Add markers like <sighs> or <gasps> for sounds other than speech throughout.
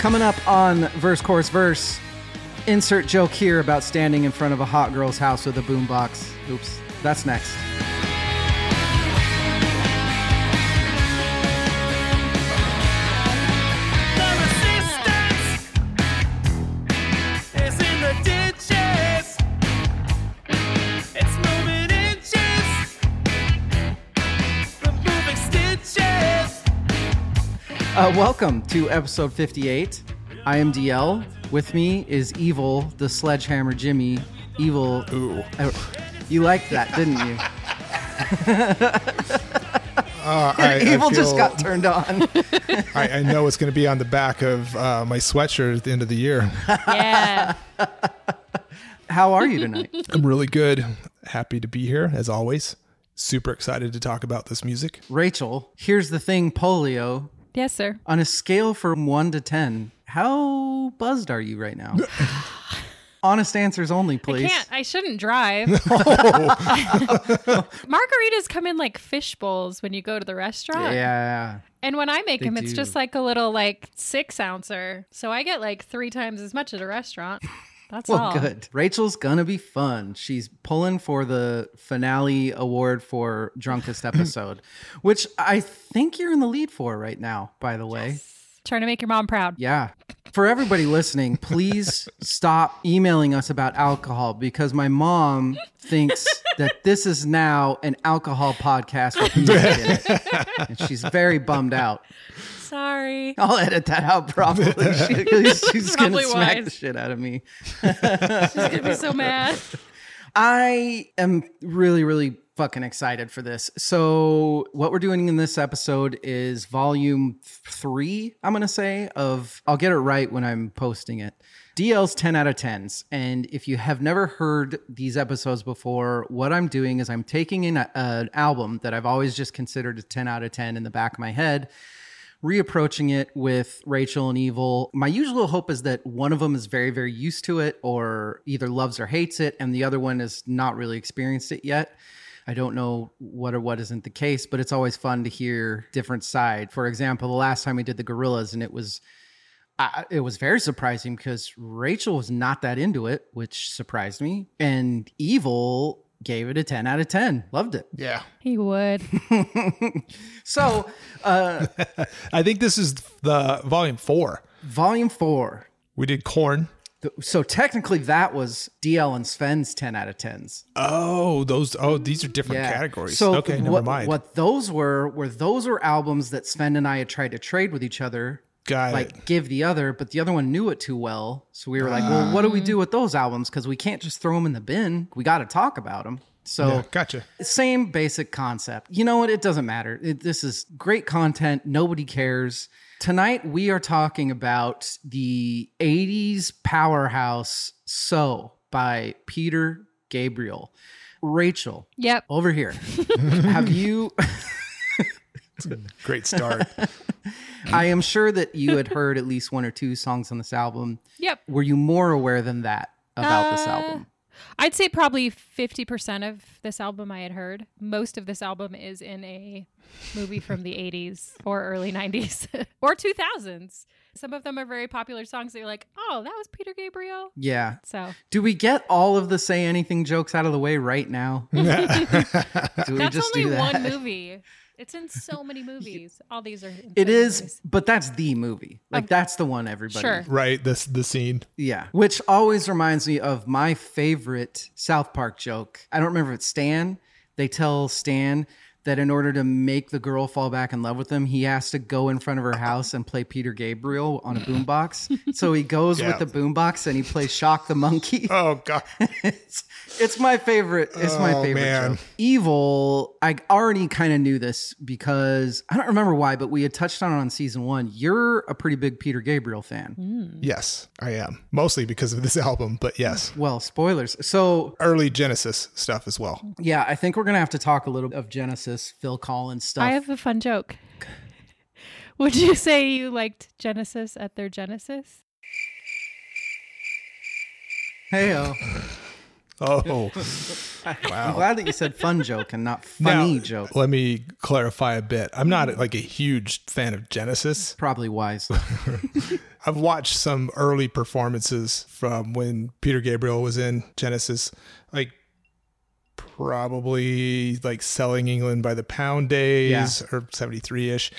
Coming up on Verse Chorus Verse, insert joke here about standing in front of a hot girl's house with a boombox. Oops, that's next. Uh, welcome to episode 58. I am DL. With me is Evil, the sledgehammer Jimmy. Evil. Ooh. Uh, you liked that, didn't you? Uh, I, I <laughs> Evil just got turned on. I, I know it's going to be on the back of uh, my sweatshirt at the end of the year. Yeah. How are you tonight? <laughs> I'm really good. Happy to be here as always. Super excited to talk about this music. Rachel, here's the thing polio. Yes, sir. On a scale from 1 to 10, how buzzed are you right now? <laughs> Honest answers only, I please. can't. I shouldn't drive. <laughs> Oh. <laughs> Margaritas come in like fish bowls when you go to the restaurant. Yeah. And when I make They them, it's do. just like a little like six ouncer. So I get like three times as much at a restaurant. That's Well, all. good. Rachel's gonna be fun. She's pulling for the finale award for drunkest <clears throat> episode, which I think you're in the lead for right now, by the way. Trying to make your mom proud. Yeah. For everybody listening, please stop emailing us about alcohol because my mom thinks that this is now an alcohol podcast with music. And she's very bummed out. Sorry. I'll edit that out probably. <laughs> She, she's going to smack wise. the shit out of me. She's gonna be so mad. I am really, really fucking excited for this. So, what we're doing in this episode is volume three, I'm going to say, of I'll get it right when I'm posting it. DL's 10 out of 10s. And if you have never heard these episodes before, what I'm doing is I'm taking in a- an album that I've always just considered a 10 out of 10 in the back of my head reapproaching it with Rachel and Evil. My usual hope is that one of them is very, very used to it or either loves or hates it, and the other one has not really experienced it yet. I don't know what or what isn't the case, but it's always fun to hear different side. For example, the last time we did the Gorillaz, and it was I, it was very surprising because Rachel was not that into it, which surprised me, and Evil gave it a 10 out of 10 loved it Yeah. He would. <laughs> so uh <laughs> I think this is the volume four. volume four We did Korn. So technically, that was DL and Sven's ten out of tens. Oh, those. Oh, these are different categories. So okay, never what, mind. What those were were those were albums that Sven and I had tried to trade with each other, Got like it. give the other, but the other one knew it too well. So we were like, well, ah. what do we do with those albums? Because we can't just throw them in the bin. We got to talk about them. So Yeah, gotcha. same basic concept. You know what? It doesn't matter. It, this is great content. Nobody cares. Tonight, we are talking about the 80s powerhouse So by Peter Gabriel. Rachel, Yep. over here. <laughs> Have you? <laughs> Great start. <laughs> I am sure that you had heard at least one or two songs on this album. Yep. Were you more aware than that about this Uh, album? I'd say probably 50% of this album I had heard. Most of this album is in a movie from the <laughs> 80s or early 90s <laughs> or 2000s. Some of them are very popular songs that you're like, oh, that was Peter Gabriel. Yeah. So Do we get all of the say anything jokes out of the way right now? <laughs> Do we that's just only do that? one movie. It's in so <laughs> many movies. All these are. in It so is, movies. but that's the movie. Like um, that's the one everybody. Sure. right. This the scene. Yeah. Which always reminds me of my favorite South Park joke. I don't remember if it's Stan. They tell Stan that in order to make the girl fall back in love with him, he has to go in front of her house and play Peter Gabriel on a boombox. <laughs> so he goes Yeah. with the boombox and he plays Shock the Monkey. <laughs> Oh God. <laughs> it's, it's my favorite. It's my Oh, favorite man. joke. Evil. I already kind of knew this because I don't remember why, but we had touched on it on season one. You're a pretty big Peter Gabriel fan. Mm. Yes, I am. Mostly because of this album, but yes, Well, spoilers. So early Genesis stuff as well. yeah, I think we're gonna have to talk a little of Genesis, Phil Collins stuff. I have a fun joke. <laughs> Would you say you liked Genesis at their Genesis? hey, oh, Oh, <laughs> I'm glad that you said fun joke and not funny Now, joke. Let me clarify a bit. I'm not like a huge fan of Genesis. Probably wise. <laughs> I've watched some early performances from when Peter Gabriel was in Genesis, like probably like selling England by the pound days or 73 ish.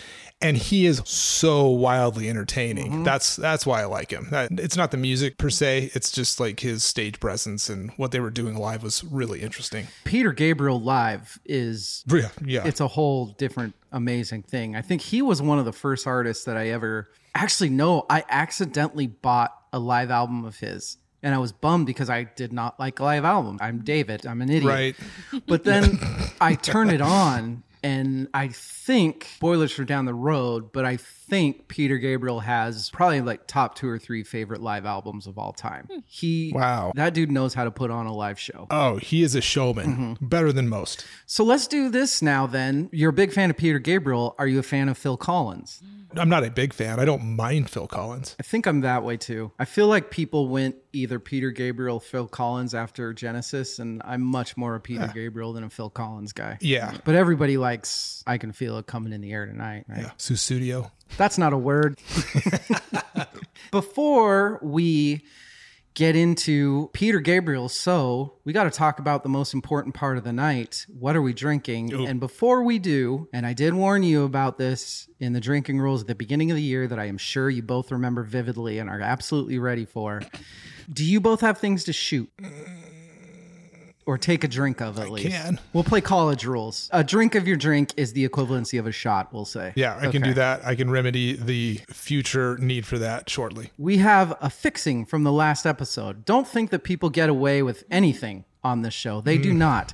And he is so wildly entertaining. Mm-hmm. That's that's why I like him. It's not the music per se. It's just like his stage presence and what they were doing live was really interesting. Peter Gabriel live is Yeah, yeah. it's a whole different amazing thing. I think he was one of the first artists that I ever actually no, I accidentally bought a live album of his. And I was bummed because I did not like live album. I'm David. I'm an idiot. right. But then <laughs> I turn it on and I think spoilers for down the road, but I think Peter Gabriel has probably like top two or three favorite live albums of all time. Hmm. He Wow. that dude knows how to put on a live show. Oh, he is a showman. Mm-hmm. Better than most. So let's do this now then. You're a big fan of Peter Gabriel. Are you a fan of Phil Collins? Hmm. I'm not a big fan. I don't mind Phil Collins. I think I'm that way too. I feel like people went either Peter Gabriel, Phil Collins after Genesis, and I'm much more a Peter Gabriel than a Phil Collins guy. Yeah. But everybody likes I Can Feel It Coming in the Air Tonight, right? Yeah. Sussudio. That's not a word. <laughs> Before we get into Peter Gabriel, so we got to talk about the most important part of the night. What are we drinking? And before we do, and I did warn you about this in the drinking rules at the beginning of the year that I am sure you both remember vividly and are absolutely ready for. Do you both have things to shoot? Or take a drink of at least. can. We'll play college rules. A drink of your drink is the equivalency of a shot, we'll say. Yeah, I can do that. I can remedy the future need for that shortly. We have a fixing from the last episode. Don't think that people get away with anything on this show. They Mm. do not.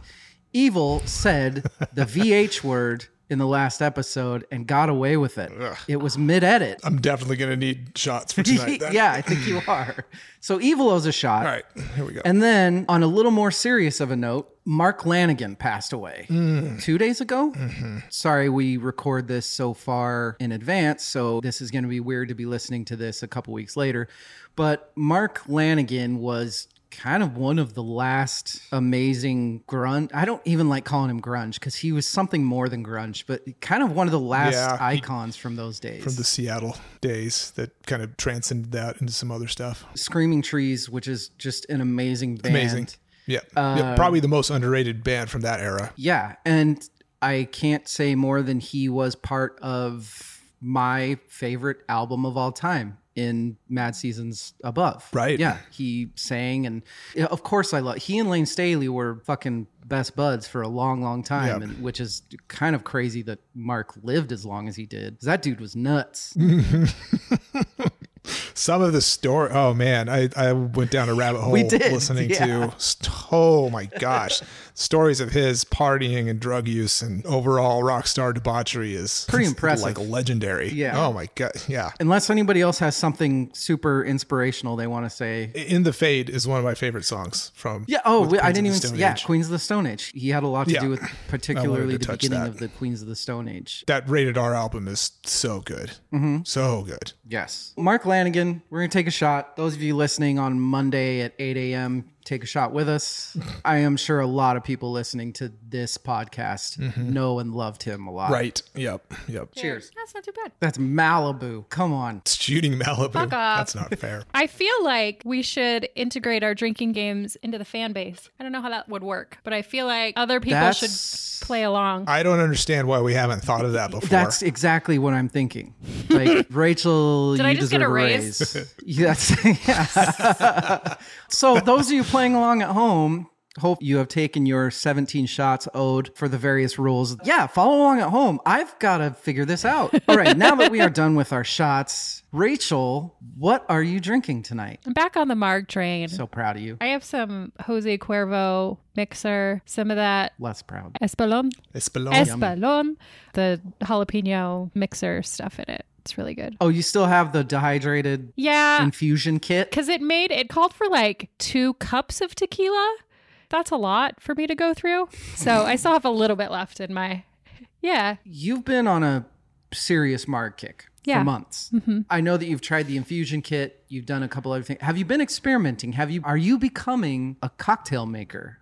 Evil said the VH word <laughs> in the last episode and got away with it. It was mid edit. I'm definitely going to need shots for tonight. <laughs> Yeah, I think you are. So Evil owes a shot. All right, here we go. And then, on a little more serious of a note, Mark Lanegan passed away Mm. two days ago. Mm-hmm. Sorry, we record this so far in advance, so this is going to be weird to be listening to this a couple weeks later. But Mark Lanegan was kind of one of the last amazing grunge. I don't even like calling him grunge because he was something more than grunge, but kind of one of the last Yeah, he- icons from those days. From the Seattle days that kind of transcended that into some other stuff. Screaming Trees, which is just an amazing band. Amazing. Yeah. Uh, yeah. Probably the most underrated band from that era. Yeah, and I can't say more than he was part of my favorite album of all time in Mad Season's Above. Right. Yeah, he sang, and yeah, of course I love. He and Layne Staley were fucking best buds for a long, long time, Yeah. and which is kind of crazy that Mark lived as long as he did. That dude was nuts. <laughs> Some of the story. Oh man, I, I went down a rabbit hole We did, listening yeah. to. Oh my gosh, stories of his partying and drug use and overall rock star debauchery is Pretty <laughs> impressive. like legendary. Yeah. Oh my god. Yeah. Unless anybody else has something super inspirational they want to say. In the Fade is one of my favorite songs from. Yeah. Oh, we- I didn't even. Stone Yeah, Age. Queens of the Stone Age. He had a lot to Yeah. do <laughs> with particularly the beginning that. of the Queens of the Stone Age. That rated R album is so good. Mm-hmm. So good. Yes. Mark Lanegan, we're to take a shot. Those of you listening on Monday at 8 a.m., take a shot with us. <laughs> I am sure a lot of people listening to this podcast know and loved him a lot. Mm-hmm. Right. Yep. Yep. Cheers. That's not too bad. That's Malibu. Come on. It's Shooting Malibu. Fuck off. That's not fair. <laughs> I feel like we should integrate our drinking games into the fan base. I don't know how that would work, but I feel like other people That's- should play along. I don't understand why we haven't thought of that before. That's exactly what I'm thinking. Like <laughs> Rachel, Did you I just deserve get a a raise? raise. Yes. yeah. so those of you playing along at home, hope you have taken your 17 shots owed for the various rules. Yeah, follow along at home. I've got to figure this out. <laughs> All right, now that we are done with our shots, Rachel, what are you drinking tonight? I'm back on the Marg train. So proud of you. I have some Jose Cuervo mixer, some of that Less proud. Espelon, Espelon. Espelon, the jalapeno mixer stuff in it. It's really good. Oh, you still have the dehydrated Yeah, infusion kit? because it made it called for like two cups of tequila. That's a lot for me to go through. So I still have a little bit left in my. Yeah, You've been on a serious marg kick Yeah. for months. Mm-hmm. I know that you've tried the infusion kit. You've done a couple other things. Have you been experimenting? Have you? Are you becoming a cocktail maker?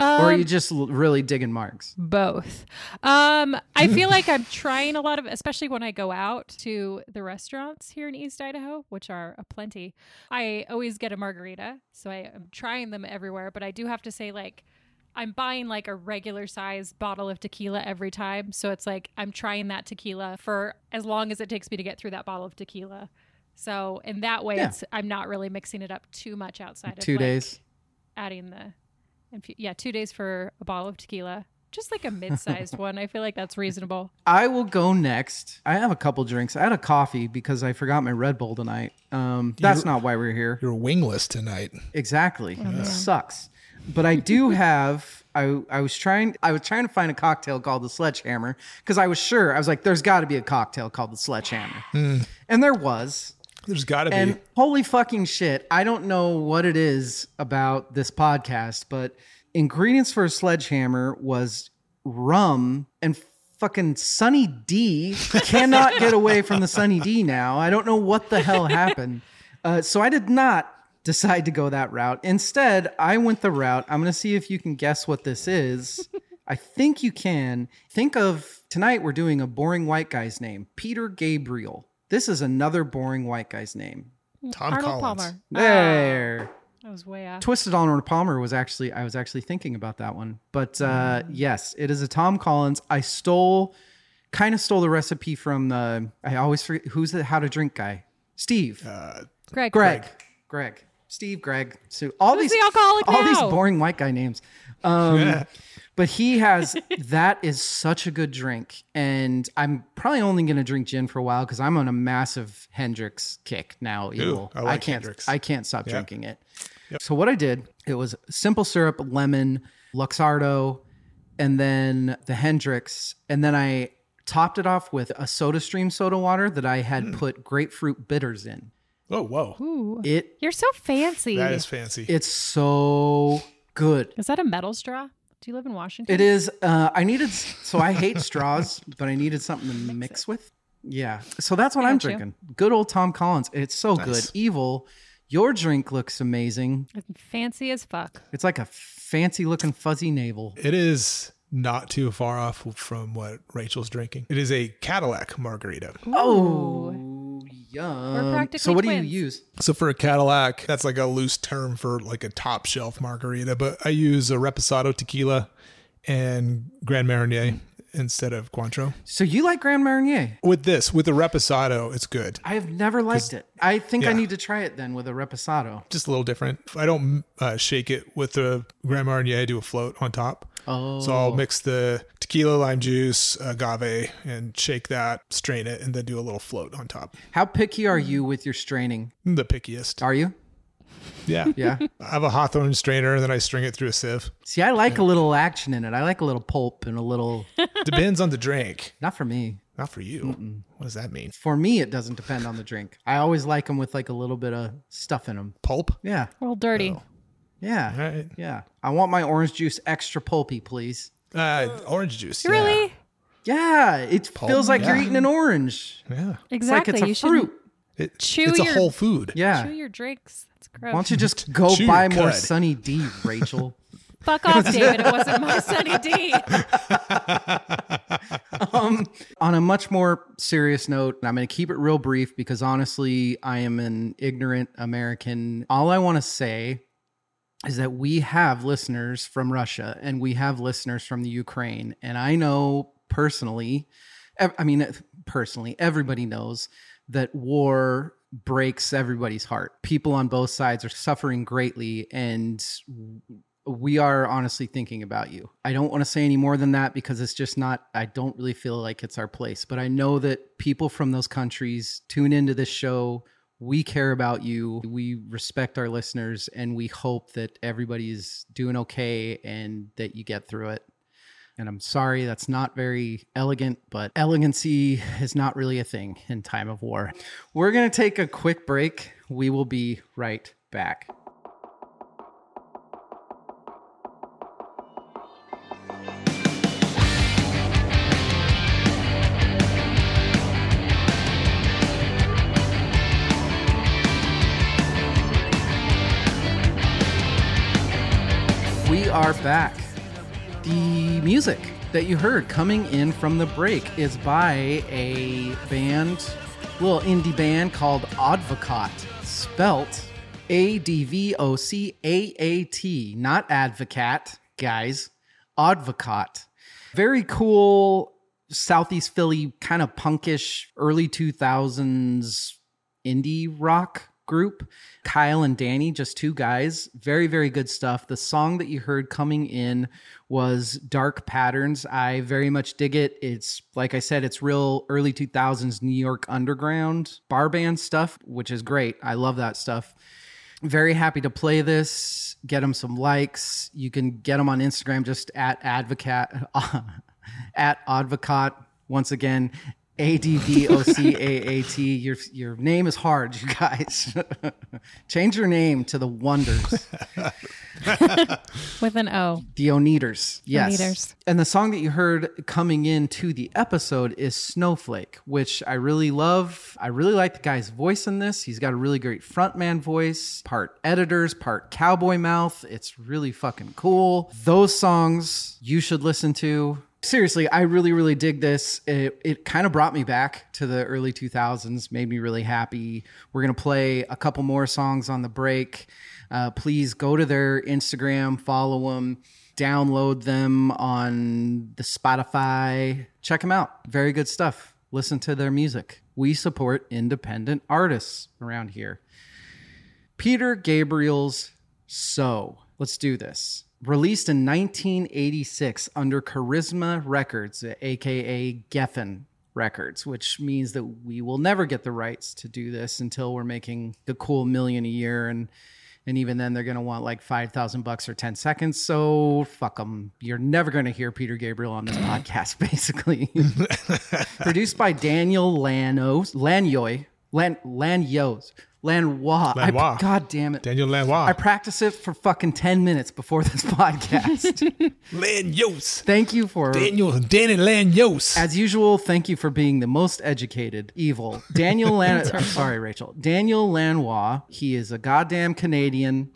Or are Um, you just really digging marks? both. Um, I feel like I'm trying a lot of, especially when I go out to the restaurants here in East Idaho, which are a plenty. I always get a margarita, so I am trying them everywhere. But I do have to say, like, I'm buying like a regular size bottle of tequila every time. So it's like I'm trying that tequila for as long as it takes me to get through that bottle of tequila. So in that way, Yeah. it's I'm not really mixing it up too much outside of Two like, days. adding the infu- yeah two days for a bottle of tequila just like a mid-sized <laughs> one i feel like that's reasonable I will go next. I have a couple drinks. I had a coffee because I forgot my Red Bull tonight. Um, that's not why we're here. You're wingless tonight. Exactly. It sucks. But I do <laughs> have. I I was trying. I was trying to find a cocktail called the Sledgehammer because I was sure. I was like, "There's got to be a cocktail called the Sledgehammer," and there was. There's got to be. And holy fucking shit, I don't know what it is about this podcast, but ingredients for a sledgehammer was rum and fucking Sunny D <laughs> cannot get away from the Sunny D now. I don't know what the hell happened. <laughs> Uh, so I did not decide to go that route. Instead, I went the route. I'm going to see if you can guess what this is. I think you can. Think of tonight we're doing a boring white guy's name, Peter Gabriel. This is another boring white guy's name. Tom arnold Collins. palmer There. that was way off Twisted Arnold Palmer was actually I was actually thinking about that one. But uh yes, it is a Tom Collins. I stole kind of stole the recipe from the I always forget who's the how to drink guy. Steve. greg Greg. Greg. Steve, Greg. So all Who's these the alcoholic all these boring white guy names. Um <laughs> but he has <laughs> that is such a good drink. And i'm probably only going to drink gin for a while because i'm on a massive Hendrick's kick now evil I like can't Hendrick's. i can't stop drinking it. So what i did it was simple syrup lemon luxardo and then the Hendrick's. And then i topped it off with a soda stream soda water that i had Hmm. put grapefruit bitters in. Oh, whoa. Ooh, it you're so fancy. That is fancy. it's so good. Is that a metal straw do you live in washington It is. Uh, I needed. So I hate <laughs> straws, but I needed something to mix with. Yeah. So that's what I I'm got you. drinking. Good old Tom Collins. It's so good. Evil. Your drink looks amazing. fancy as fuck It's like a fancy looking fuzzy navel. It is not too far off from what Rachel's drinking. It is a Cadillac margarita. Oh, yum. practically So what twins. do you use? So for a Cadillac, that's like a loose term for like a top shelf margarita, but I use a Reposado tequila and Grand Marnier instead of Cointreau. So you like Grand Marnier? With this, with the Reposado, it's good. I have never liked it. I think I need to try it then with a reposado. Just a little different. I don't uh, shake it with the Grand Marnier. I do a float on top. Oh, So I'll mix the tequila, lime juice, agave, and shake that, strain it, and then do a little float on top. how picky are you with your straining? The pickiest. Are you? Yeah. <laughs> Yeah. I have a Hawthorne strainer, and then I string it through a sieve. See, I like a little action in it. I like a little pulp and a little. <laughs> Depends on the drink. Not for me. Not for you. What does that mean? For me, it doesn't depend on the drink. I always like them with like a little bit of stuff in them. Pulp? Yeah, a little dirty oh. Yeah, All right. yeah. I want my orange juice extra pulpy, please. Uh, orange juice. really Yeah, it feels like you're eating an orange. Yeah. It's like exactly it's a you fruit. should It, Chew it's a whole food. Yeah. chew your drinks that's gross Why don't you just <laughs> go Chew buy more cud. Sunny D, Rachel? <laughs> fuck off <laughs> david it wasn't my sunny d um, on a much more serious note, and I'm going to keep it real brief because honestly, I am an ignorant American. All I want to say is that we have listeners from Russia and we have listeners from the Ukraine. And I know personally, I mean, personally, everybody knows that war breaks everybody's heart. People on both sides are suffering greatly. And we are honestly thinking about you. I don't want to say any more than that because it's just not, I don't really feel like it's our place. But I know that people from those countries tune into this show. We care about you. We respect our listeners and we hope that everybody's doing okay and that you get through it. And I'm sorry, that's not very elegant, but elegancy is not really a thing in time of war. We're going to take a quick break. We will be right back. Are back. The music that you heard coming in from the break is by a band, little indie band called Advocaat, spelt A D V O C A A T, not Advocat, guys. Advocat. Very cool Southeast Philly kind of punkish early 2000s indie rock group. Kyle and Danny, just two guys. Very, very good stuff. The song that you heard coming in was Dark Patterns. I very much dig it. It's, like I said, it's real early 2000s New York underground bar band stuff, which is great. I love that stuff. Very happy to play this. Get them some likes. You can get them on Instagram just at advocate, <laughs> at advocate. Once again, a D V O C A A T. Your your name is hard, you guys. <laughs> Change your name to the Wonders, <laughs> With an O. the Oneders. Yes. Oneders. And the song that you heard coming into the episode is Snowflake, which I really love. I really like the guy's voice in this. He's got a really great frontman voice, part editors, part cowboy mouth. It's really fucking cool. Those songs you should listen to. Seriously, I really, really dig this. It, it kind of brought me back to the early 2000s, made me really happy. We're going to play a couple more songs on the break. Uh, please go to their Instagram, follow them, download them on the Spotify. Check them out. Very good stuff. Listen to their music. We support independent artists around here. Peter Gabriel's So. Let's do this. Released in 1986 under Charisma Records, aka Geffen Records, which means that we will never get the rights to do this until we're making the cool million a year and and even then they're going to want like 5000 bucks or 10 seconds so fuck them you're never going to hear peter gabriel on this <laughs> podcast basically. <laughs> Produced by daniel lanos lanyoy lan lanyos lanois I- Lanois. god damn it Daniel Lanois. I practiced it for fucking 10 minutes before this <laughs> podcast. <laughs> Lanyos. thank you for, Daniel Danny Lanyos. as usual, thank you for being the most educated evil. Daniel Lan, <laughs> I'm sorry, Rachel. Daniel Lanois, he is a goddamn Canadian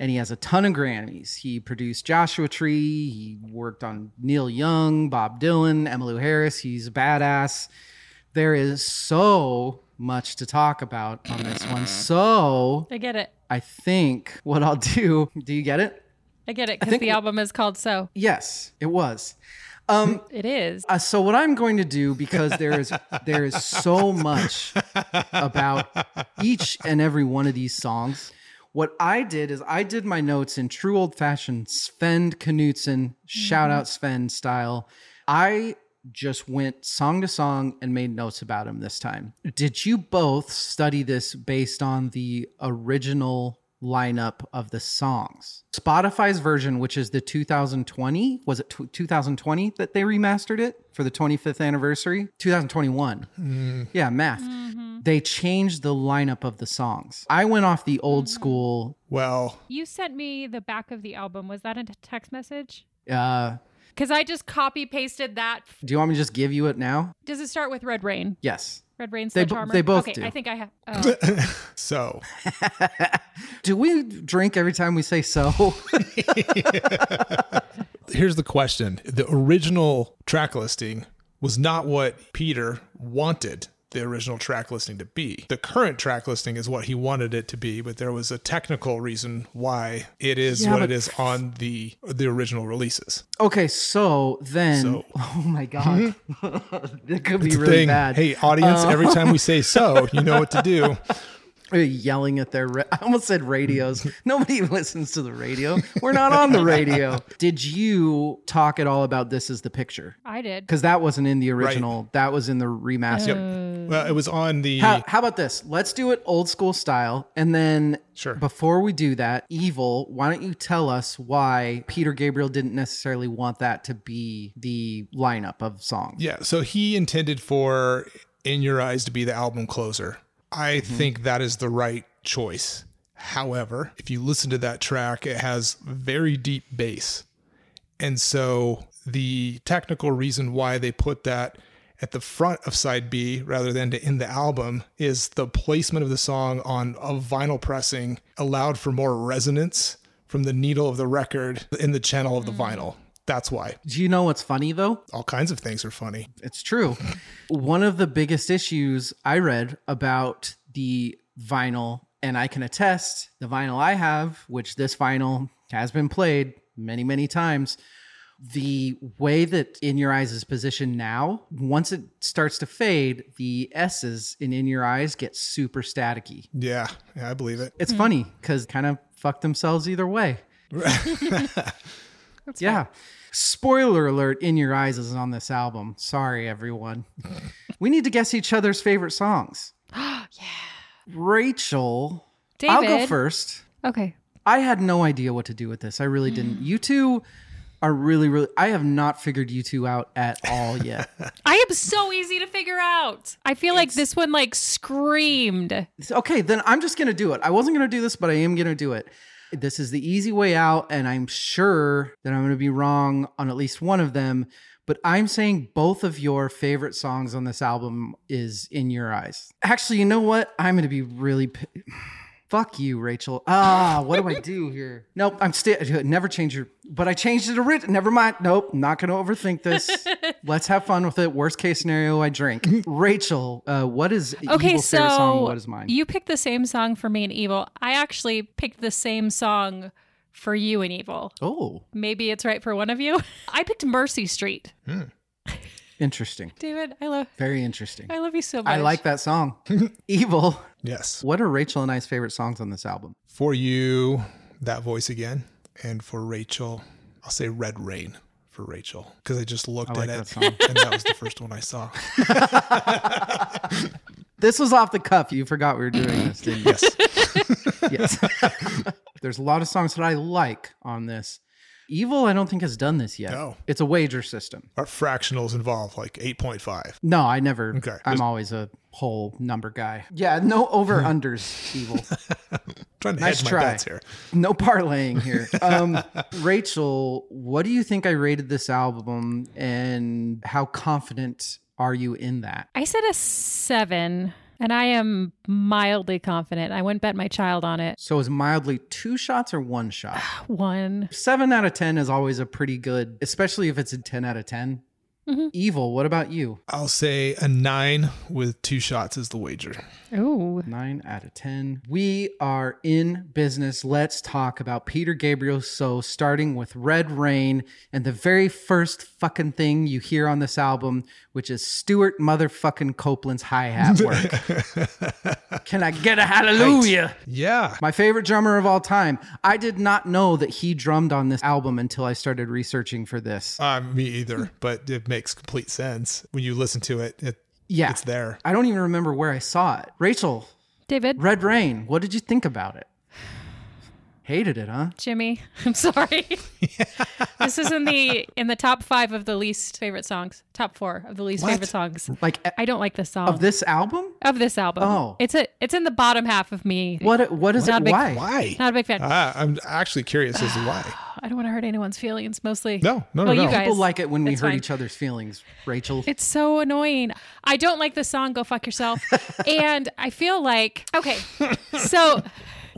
and he has a ton of Grammys. He produced Joshua Tree, he worked on Neil Young, Bob Dylan, Emmylou Harris. He's a badass. There is so much to talk about on this one. So I get it. I think what I'll do, do you get it? I get it because the album is called So. Yes, it was. Um, <laughs> it is. Uh, so what I'm going to do because there is there is so much about each and every one of these songs. What I did is I did my notes in true old fashioned Sven Knutson shout out Sven style. I just went song to song and made notes about him this time. Did you both study this based on the original lineup of the songs? Spotify's version, which is the 2020, was it tw 2020 that they remastered it for the 25th anniversary? 2021. Mm-hmm. Yeah, math. Mm-hmm. They changed the lineup of the songs. I went off the old mm-hmm. school. well, You sent me the back of the album. Was that a text message? Uh, Because I just copy pasted that. do you want me to just give you it now? Does it start with Red Rain? Yes. Red Rain They bo- Sledgehammer? they both okay, do. I think I have. <laughs> Oh. so <laughs> Do we drink every time we say so? <laughs> here's the question the original track listing was not what Peter wanted the original track listing to be. The current track listing is what he wanted it to be, but there was a technical reason why it is Yeah, what it is on the the original releases. okay, so then. So- <laughs> Oh my God. Mm-hmm. <laughs> it could be really thing. bad. Hey, audience, every uh, time we say so, you know what to do. <laughs> They're yelling at their. Ra- <laughs> I almost said radios. Nobody listens to the radio. We're not on the radio. <laughs> Did you talk at all about this as the picture? I did. Because that wasn't in the original. That was in the remaster. Well, it was on the How, how about this? Let's do it old school style. And then Sure. before we do that, Evil, why don't you tell us why Peter Gabriel didn't necessarily want that to be the lineup of songs? Yeah, so he intended for In Your Eyes to be the album closer. I mm-hmm. think that is the right choice. However, if you listen to that track, it has very deep bass. And so the technical reason why they put that at the front of side B rather than to end the album is the placement of the song on a vinyl pressing allowed for more resonance from the needle of the record in the channel of the mm. vinyl. That's why. Do you know what's funny though? All kinds of things are funny. It's true. <laughs> One of the biggest issues I read about the vinyl, and I can attest the vinyl I have, which this vinyl has been played many, many times. The way that In Your Eyes is positioned now, once it starts to fade, the S's in In Your Eyes get super staticky. Yeah, yeah, I believe it. It's hmm. funny because kind of fuck themselves either way. <laughs> <laughs> yeah. Spoiler alert, In Your Eyes is on this album. Sorry, everyone. <laughs> we need to guess each other's favorite songs. <gasps> yeah. Rachel, I'll go first. Okay. I had no idea what to do with this. I really didn't. <gasps> You two are really, really, I have not figured you two out at all <laughs> yet. I am so easy to figure out. I feel like this one like screamed. okay, then I'm just going to do it. I wasn't going to do this, but I am going to do it. This is the easy way out, and I'm sure that I'm going to be wrong on at least one of them. But I'm saying both of your favorite songs on this album is In Your Eyes. Actually, you know what? I'm going to be really. P- Fuck you, Rachel. Ah, what do I do here? <laughs> Nope, I'm still never change your. But I changed it. Orig- never mind. Nope, not gonna overthink this. <laughs> Let's have fun with it. Worst case scenario, I drink. <laughs> Rachel, uh, what is Okay, Evil's so favorite song? What is mine? you picked the same song for me and Evil. I actually picked the same song for you and Evil. oh, Maybe it's right for one of you. I picked Mercy Street. Interesting. David, I love Very interesting. I love you so much. I like that song. <laughs> Evil. Yes. What are Rachel and I's favorite songs on this album? For you, that voice again. And for Rachel, I'll say Red Rain for Rachel because I just looked I like at that it song. and that was the first one I saw. <laughs> This was off the cuff. You forgot we were doing this, didn't you? Yes. <laughs> yes. There's a lot of songs that I like on this. Evil, I don't think has done this yet. No. It's a wager system. Our fractionals involved like 8.5. No, I never. Okay. I'm Just- always a whole number guy. Yeah, no over unders. <laughs> Evil. trying to Nice hedge my try. bets here. No parlaying here. <laughs> Um, Rachel, what do you think I rated this album, and how confident are you in that? I said a seven, and I am mildly confident. I wouldn't bet my child on it. So is mildly two shots or one shot? <sighs> One. Seven out of ten is always a pretty good, especially if it's a ten out of 10 Evil. What about you? I'll say a nine with two shots is the wager. Ooh. Nine out of 10. We are in business. Let's talk about Peter Gabriel. So, starting with Red Rain and the very first fucking thing you hear on this album, which is Stewart motherfucking Copeland's hi hat work. <laughs> Can I get a hallelujah? Yeah. My favorite drummer of all time. I did not know that he drummed on this album until I started researching for this. Uh, me either, but it makes complete sense when you listen to it. It Yeah. it's there. I don't even remember where I saw it. Rachel, David, Red Rain, what did you think about it? Hated it, huh? Jimmy, <laughs> I'm sorry. <laughs> this is in the in the top five of the least favorite songs. Top four of the least What? favorite songs. Like I don't like this song of this album? of this album. Oh. it's a it's in the bottom half of me. What what is Not it? a big- Why? Why? Not a big fan. Ah, I'm actually curious as to <sighs> why. I don't want to hurt anyone's feelings. Mostly. No, no, no, Well, you no. guys. People like it when we It's hurt fine. each other's feelings, Rachel. It's so annoying. I don't like the song "Go Fuck Yourself," <laughs> and I feel like okay. So,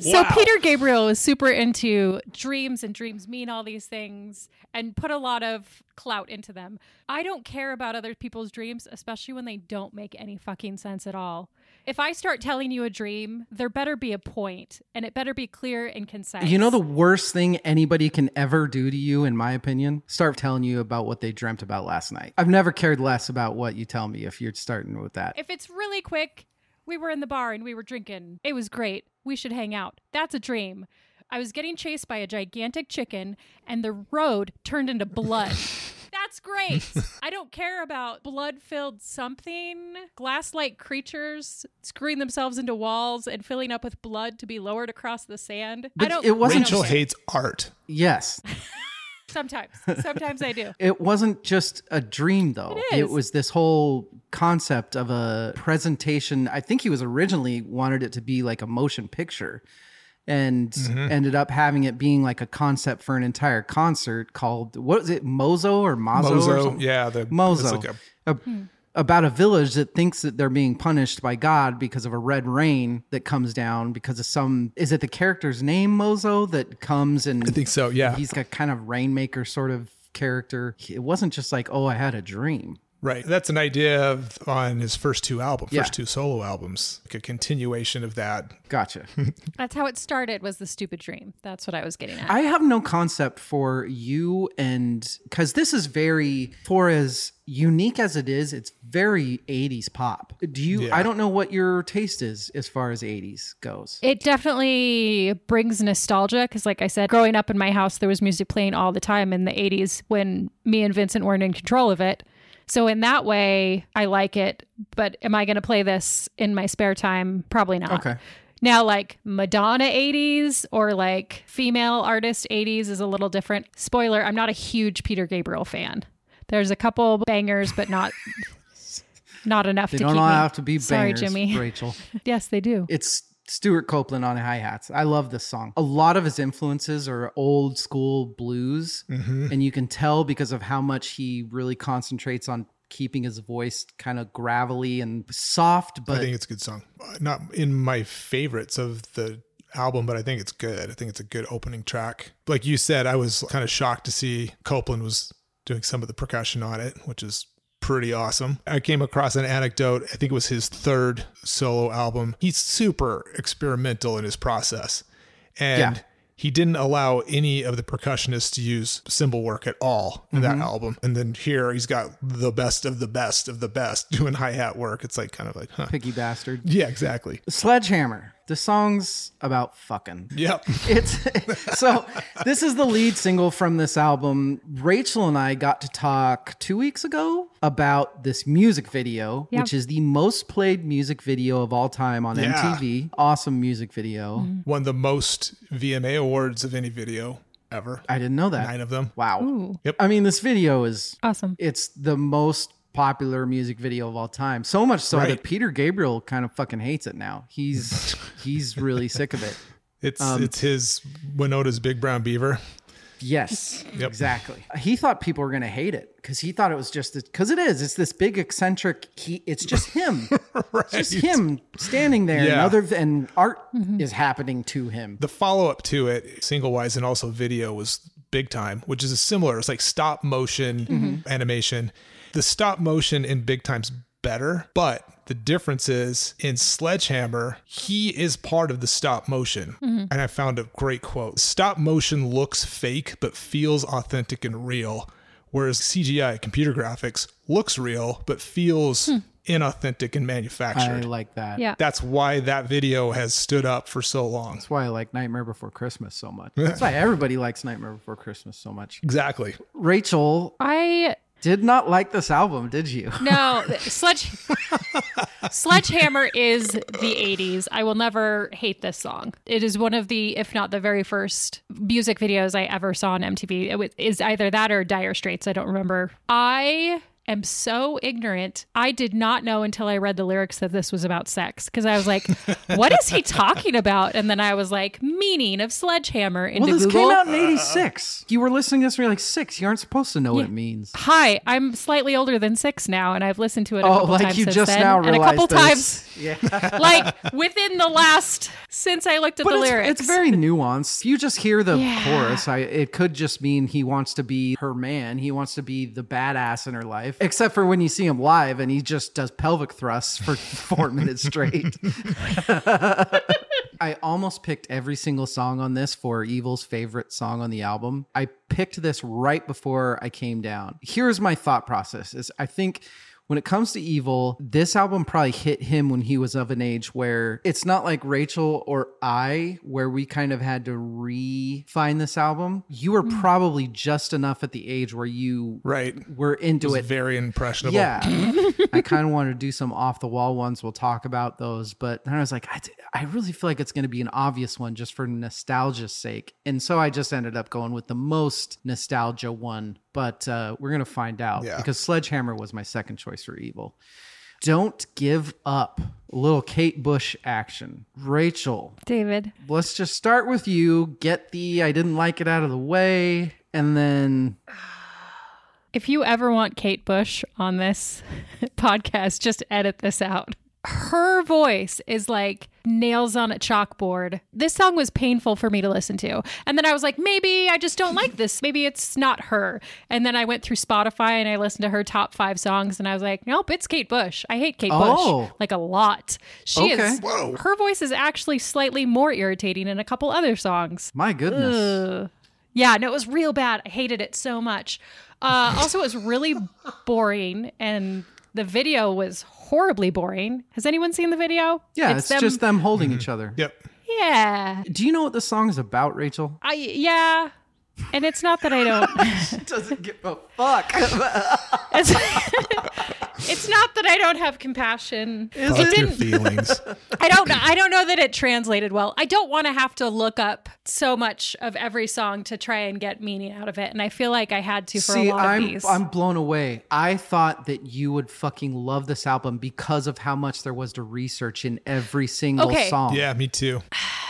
so Wow. Peter Gabriel is super into dreams, and dreams mean all these things, and put a lot of clout into them. I don't care about other people's dreams, especially when they don't make any fucking sense at all. If I start telling you a dream, there better be a point, and it better be clear and concise. you know the worst thing anybody can ever do to you, in my opinion? Start telling you about what they dreamt about last night. I've never cared less about what you tell me if you're starting with that. If it's really quick, we were in the bar and we were drinking. It was great. We should hang out. That's a dream. I was getting chased by a gigantic chicken and the road turned into blood. <laughs> That's great. I don't care about blood filled something, glass like creatures screwing themselves into walls and filling up with blood to be lowered across the sand. I don't it wasn't I don't Rachel care. hates art. yes. <laughs> Sometimes. Sometimes I do. <laughs> It wasn't just a dream, though. It is. was this whole concept of a presentation. I think he was originally wanted it to be like a motion picture and Mm-hmm. ended up having it being like a concept for an entire concert called, what is it, Mozo or Mazo? Mozo, something? yeah, the Mozo. it's like a- A- About a village that thinks that they're being punished by God because of a red rain that comes down because of some. Is it the character's name Mozo that comes and I think so. Yeah, he's got kind of rainmaker sort of character. It wasn't just like, oh, I had a dream. Right. That's an idea of, on his first two albums, Yeah. first two solo albums, like a continuation of that. Gotcha. <laughs> That's how it started. Was the stupid dream? That's what I was getting at. I have no concept for you and because this is very for as unique as it is, it's very 80s pop. Do you Yeah. I don't know what your taste is as far as 80s goes. It definitely brings nostalgia because, like I said, growing up in my house, there was music playing all the time in the 80s when me and Vincent weren't in control of it. So, in that way, I like it. But am I going to play this in my spare time? Probably not. Okay. Now, like Madonna 80s or like female artist 80s is a little different. Spoiler, I'm not a huge Peter Gabriel fan. There's a couple bangers, but not. <laughs> Not enough They to don't keep all me. have to be bangers, Sorry, Jimmy. Rachel. <laughs> Yes, they do. It's Stewart Copeland on hi hats. I love this song. A lot of his influences are old school blues, Mm-hmm. and you can tell because of how much he really concentrates on keeping his voice kind of gravelly and soft. But I think it's a good song. Not in my favorites of the album, but I think it's good. I think it's a good opening track. Like you said, I was kind of shocked to see Copeland was doing some of the percussion on it, which is pretty awesome. I came across an anecdote. I think it was his third solo album. He's super experimental in his process. And Yeah. he didn't allow any of the percussionists to use cymbal work at all in that mm-hmm. album. And then here he's got the best of the best of the best <laughs> doing hi hat work. It's like kind of like, huh. picky bastard. Yeah, exactly. Sledgehammer. The song's about fucking. Yep. <laughs> It's so this is the lead single from this album. Rachel and I got to talk 2 weeks ago about this music video, Yeah. which is the most played music video of all time on Yeah. MTV. Awesome music video. Mm-hmm. Won the most VMA awards of any video ever. I didn't know that. Nine of them. Wow. Ooh, Yep. I mean, this video is awesome. it's the most popular music video of all time. So much so Right. that Peter Gabriel kind of fucking hates it now. He's <laughs> he's really sick of it. It's Um, it's his Wynona's Big Brown Beaver. Yes, Yep. exactly. He thought people were going to hate it because he thought it was just because it is. It's this big eccentric. He, it's just him. <laughs> It's just him standing there, and other and art is happening to him. The follow up to it, single wise and also video, was Big Time, which is a similar. It's like stop motion mm-hmm. Mm-hmm. animation. The stop motion in Big Time's better, but the difference is in Sledgehammer, he is part of the stop motion. Mm-hmm. And I found a great quote Stop motion looks fake, but feels authentic and real. Whereas CGI, computer graphics, looks real, but feels hmm. Inauthentic and manufactured. I like that. Yeah. That's why that video has stood up for so long. That's why I like Nightmare Before Christmas so much. <laughs> That's why everybody likes Nightmare Before Christmas so much. Exactly. Rachel I did not like this album, did you? no <laughs> sledge Sledgehammer is the 80s. I will never hate this song. It is one of the, if not the very first music videos I ever saw on MTV. It was, is either that or Dire Straits. I don't remember. I am so ignorant. I did not know until I read the lyrics that this was about sex because I was like, <laughs> what is he talking about? And then I was like, meaning of sledgehammer into Well, this Google. came out in '86. You were listening to this, and you're like six. You aren't supposed to know what it means. Hi, I'm slightly older than six now, and I've listened to it a Oh, couple like times you since just then, now and a couple this. times, <laughs> Yeah. <laughs> like within the last since I looked at But the it's, lyrics. it's very nuanced. You just hear the Yeah. chorus, I, it could just mean he wants to be her man. He wants to be the badass in her life. <laughs> Except for when you see him live and he just does pelvic thrusts for <laughs> four minutes straight. <laughs> I almost picked every single song on this for Evil's favorite song on the album. I picked this right before I came down. Here's my thought process is I think when it comes to evil, this album probably hit him when he was of an age where it's not like Rachel or I, where we kind of had to re-find this album. You were hmm. probably just enough at the age where you Right. were into It it. very impressionable. Yeah. <laughs> I kind of wanted to do some off the wall ones. We'll talk about those. But then I was like, I, d- I really feel like it's going to be an obvious one just for nostalgia's sake. And so I just ended up going with the most nostalgia one. But uh, we're going to find out Yeah. because Sledgehammer was my second choice for evil. Don't give up. A little Kate Bush action. Rachel, David. let's just start with you. Get the I didn't like it out of the way. And then If you ever want Kate Bush on this <laughs> podcast, just edit this out. Her voice is like nails on a chalkboard. This song was painful for me to listen to. And then I was like, maybe I just don't like this. Maybe it's not her. And then I went through Spotify and I listened to her top five songs and I was like, nope, it's Kate Bush. I hate Kate Oh. Bush like a lot. She Okay. is, Whoa. her voice is actually slightly more irritating in a couple other songs. My goodness. Ugh. Yeah, no, it was real bad. I hated it so much. Uh, also, it was really <laughs> boring, and the video was horribly boring. Has anyone seen the video? Yeah, it's, just them holding mm-hmm. each other. Yep. Yeah, Do you know what the song is about, Rachel? I yeah, and it's not that I don't. <laughs> Doesn't give a fuck. <laughs> It's, it's not that I don't have compassion. Is Fuck it your didn't. feelings. <laughs> I don't. I don't know that it translated well. I don't want to have to look up so much of every song to try and get meaning out of it, and I feel like I had to for See, a lot of I'm these. I'm blown away. I thought that you would fucking love this album because of how much there was to research in every single Okay. song. yeah, me too. <sighs> <sighs> <sighs>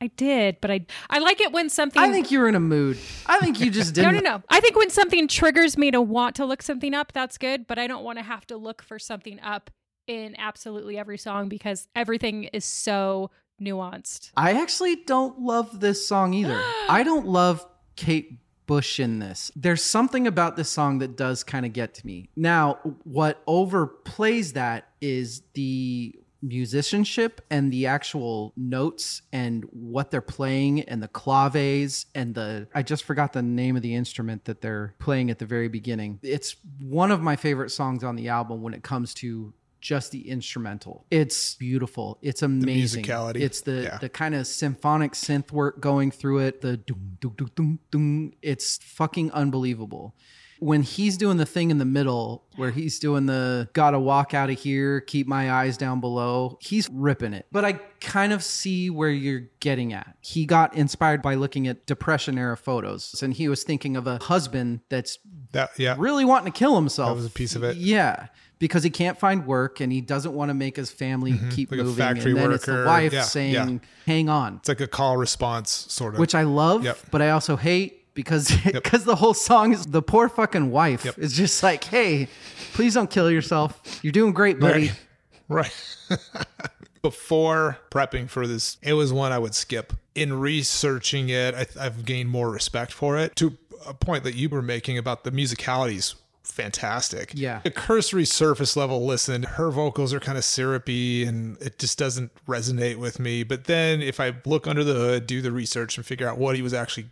I did, but I I like it when something. I think you're in a mood. I think you just didn't. <laughs> No, no, no. I think when something triggers me to want to look something up, that's good. But I don't want to have to look for something up in absolutely every song because everything is so nuanced. I actually don't love this song either. <gasps> I don't love Kate Bush in this. There's something about this song that does kind of get to me. Now, what overplays that is the musicianship and the actual notes and what they're playing and the claves and the I just forgot the name of the instrument that they're playing at the very beginning. It's one of my favorite songs on the album when it comes to just the instrumental. It's beautiful. It's amazing. musicality. It's the Yeah. the kind of symphonic synth work going through it. The doom doom doom doom doom. It's fucking unbelievable. When he's doing the thing in the middle, where he's doing the gotta walk out of here, keep my eyes down below, he's ripping it. But I kind of see where you're getting at. He got inspired by looking at Depression era photos, and he was thinking of a husband that's That yeah. really wanting to kill himself. That was a piece of it. Yeah. Because he can't find work and he doesn't want to make his family keep Mm-hmm. Like a moving. factory and then it's the wife Yeah, saying, yeah. hang on. It's like a call response sort of. Which I love, Yep. but I also hate because <laughs> because the whole song is the poor fucking wife Yep. is just like, hey, please don't kill yourself. You're doing great, buddy. Right. <laughs> <laughs> Before prepping for this, it was one I would skip. In researching it, I, I've gained more respect for it to a point that you were making about the musicalities. Fantastic. Yeah. A cursory surface level listen, her vocals are kind of syrupy and it just doesn't resonate with me. But then if I look under the hood, do the research and figure out what he was actually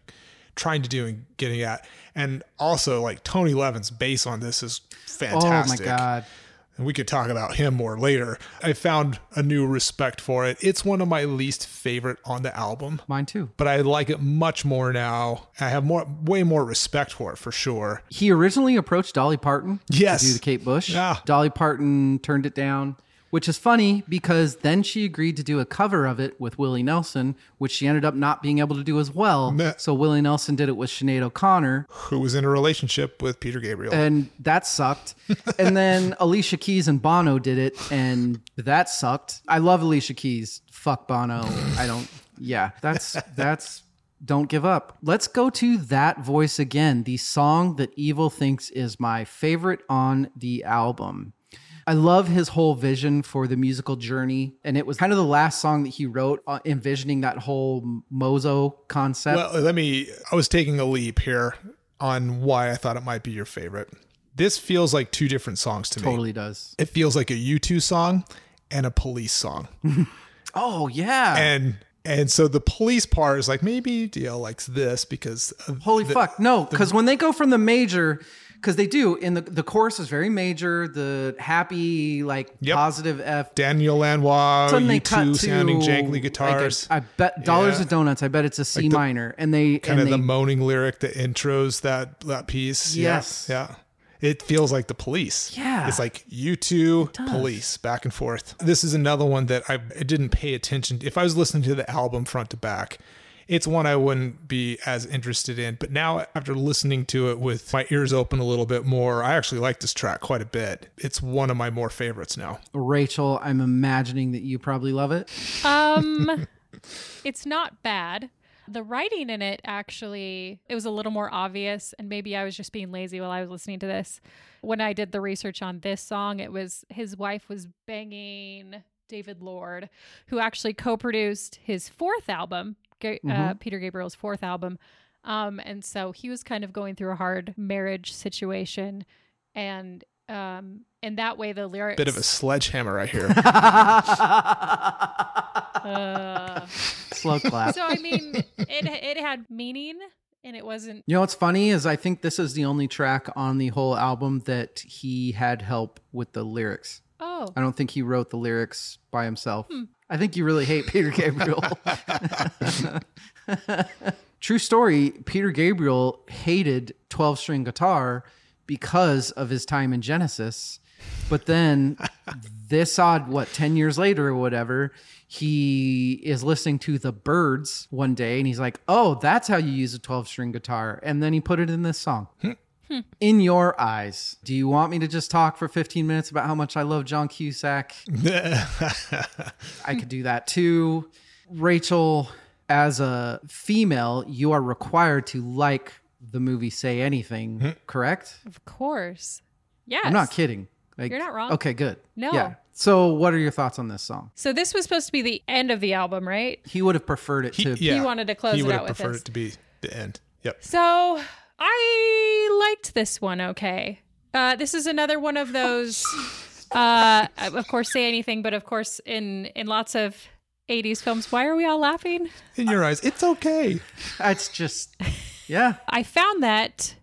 trying to do and getting at. And also like Tony Levin's bass on this is fantastic Oh my god. and we could talk about him more later. I found a new respect for it. It's one of my least favorite on the album, Mine too. but I like it much more now. I have more, way more respect for it for sure. He originally approached Dolly Parton Yes. to do the Kate Bush. Yeah. Dolly Parton turned it down, which is funny because then she agreed to do a cover of it with Willie Nelson, which she ended up not being able to do as well. Meh. So Willie Nelson did it with Sinead O'Connor, Who was in a relationship with Peter Gabriel? and that sucked. <laughs> and then Alicia Keys and Bono did it, and that sucked. I love Alicia Keys. Fuck Bono. I don't. Yeah, that's <laughs> that's. Don't give up. Let's go to that voice again. The song that Evil thinks is my favorite on the album. I love his whole vision for the musical journey, and it was kind of the last song that he wrote, uh, envisioning that whole Mozo concept. well, let me, I was taking a leap here on why I thought it might be your favorite. This feels like two different songs to me. totally does. It feels like a U2 song and a police song. <laughs> Oh yeah. and and so the police part is like maybe DL likes this because Holy the- fuck. No, because when they go from the major, because they do, in the the chorus is very major, the happy, like Yep. positive F. Daniel Lanois, Sudden you cut two sounding jangly like a- guitars, I bet dollars Yeah. of donuts. I bet it's a C the- minor, and they kind and of they, the moaning lyric that intros that that piece. Yes. yeah. It feels like the police. Yeah. It's like U2 police back and forth. This is another one that I, I didn't pay attention. To. If I was listening to the album front to back, it's one I wouldn't be as interested in. But now, after listening to it with my ears open a little bit more, I actually like this track quite a bit. It's one of my more favorites now. Rachel. I'm imagining that you probably love it. Um, <laughs> it's not bad. The writing in it actually, it was a little more obvious, and maybe I was just being lazy while I was listening to this. When I did the research on this song, it was his wife was banging David Lord, who actually co-produced his fourth album, Ga- uh, Peter Gabriel's fourth album. Um, and so he was kind of going through a hard marriage situation, and um, in that way, the lyrics Bit of a sledgehammer right here. <laughs> Uh, Slow clap. so I mean, it it had meaning, and it wasn't. You know what's funny is I think this is the only track on the whole album that he had help with the lyrics. Oh, I don't think he wrote the lyrics by himself. I think you really hate Peter Gabriel. <laughs> <laughs> True story Peter Gabriel hated 12 string guitar because of his time in Genesis. But then, this odd, what, 10 years later or whatever, he is listening to the birds one day and he's like, oh, that's how you use a 12 string guitar. And then he put it in this song. Hmm. In your eyes, do you want me to just talk for 15 minutes about how much I love John Cusack? <laughs> I could do that too. Rachel, as a female, you are required to like the movie Say Anything, hmm. correct? of course. Yes. I'm not kidding. Like, You're not wrong. Okay, good. No. Yeah. So, what are your thoughts on this song? So this was supposed to be the end of the album, right? He would have preferred it to. yeah, wanted to close he it would have preferred it to be the end. Yep. So I liked this one. Okay. Uh, this is another one of those. Uh, of course, say anything, but of course, in in lots of '80s films. Why are we all laughing? In your eyes, it's okay. It's just, yeah. <laughs> I found that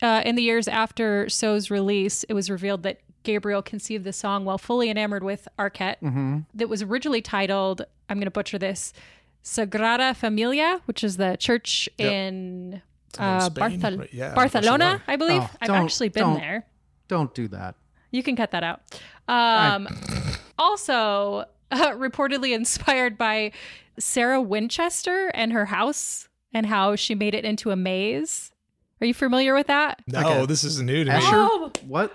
uh, in the years after So's release, it was revealed that Gabriel conceived the song while fully enamored with Arquette. That was originally titled, I'm going to butcher this, Sagrada Familia, which is the church Yep. in uh, Spain, Barthel- right? Yeah, Barcelona, Barcelona. I believe. Oh, I've actually been don't. there. Don't do that. You can cut that out. Um, also, <laughs> uh, reportedly inspired by Sarah Winchester and her house and how she made it into a maze. Are you familiar with that? No, Okay. this is new to me. Asher? Oh. What?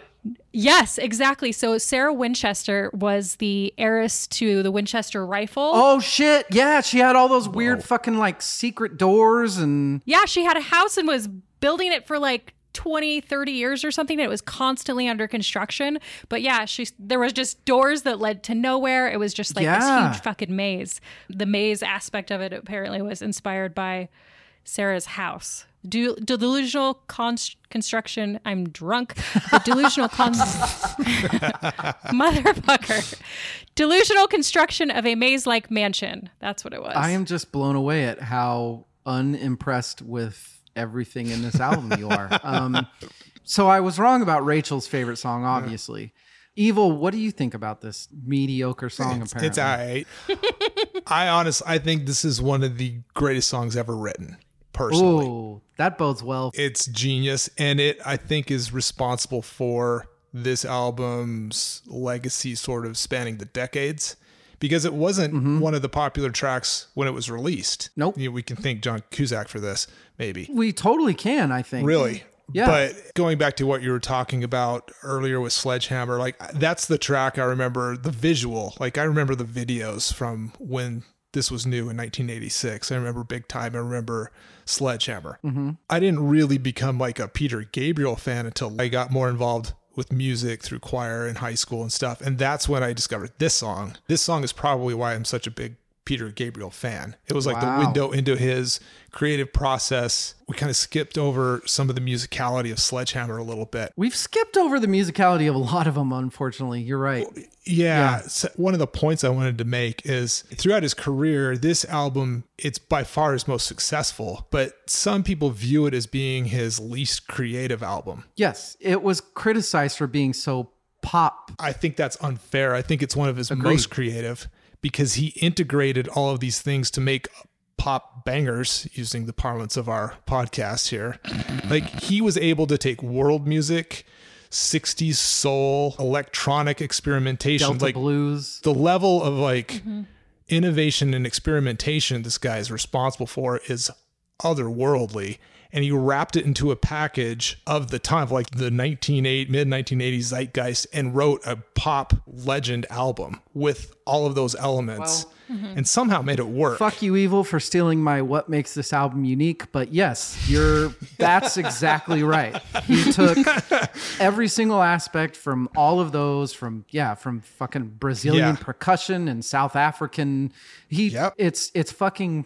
Yes, exactly. So Sarah Winchester was the heiress to the Winchester rifle. Oh, shit. Yeah. She had all those weird fucking like secret doors and. Yeah, she had a house and was building it for like 20, 30 years or something. And it was constantly under construction. But yeah, she there was just doors that led to nowhere. It was just like Yeah. this huge fucking maze. The maze aspect of it apparently was inspired by Sarah's house. Du- delusional con- construction. I'm drunk. The delusional con- <laughs> motherfucker. Delusional construction of a maze-like mansion. That's what it was. I am just blown away at how unimpressed with everything in this album you are. <laughs> Um, so I was wrong about Rachel's favorite song, obviously. Evil, what do you think about this mediocre song? It's, apparently, it's all right. I honestly, I think this is one of the greatest songs ever written. Personally, Ooh, that bodes well. it's genius, and it I think is responsible for this album's legacy, sort of spanning the decades. Because it wasn't one of the popular tracks when it was released. Mm-hmm. Nope. You know, we can thank John Cusack for this, maybe. We totally can, I think. Really? Yeah. But going back to what you were talking about earlier with Sledgehammer, like that's the track I remember the visual. Like I remember the videos from when this was new in 1986. I remember big time. I remember Sledgehammer. Mm-hmm. I didn't really become like a Peter Gabriel fan until I got more involved with music through choir in high school and stuff. And that's when I discovered this song. This song is probably why I'm such a big Peter Gabriel fan. It was like Wow. the window into his creative process. We kind of skipped over some of the musicality of Sledgehammer a little bit. We've skipped over the musicality of a lot of them, unfortunately. You're right. Yeah, so one of the points I wanted to make is throughout his career, this album it's by far his most successful, but some people view it as being his least creative album. Yes, it was criticized for being so pop. I think that's unfair. I think it's one of his most creative because he integrated all of these things to make pop bangers using the parlance of our podcast here. <clears throat> like he was able to take world music, 60s soul, electronic experimentation, Delta like blues. the level of like mm-hmm. innovation and experimentation this guy is responsible for is otherworldly and he wrapped it into a package of the time, of like the 1980 mid 1980s zeitgeist, and wrote a pop legend album with all of those elements, mm-hmm. and somehow made it work. Fuck you, Evil, for stealing my what makes this album unique. But yes, you're that's exactly right. He took <laughs> every single aspect from all of those, from yeah, from fucking Brazilian Yeah. percussion and South African. He Yep. it's it's fucking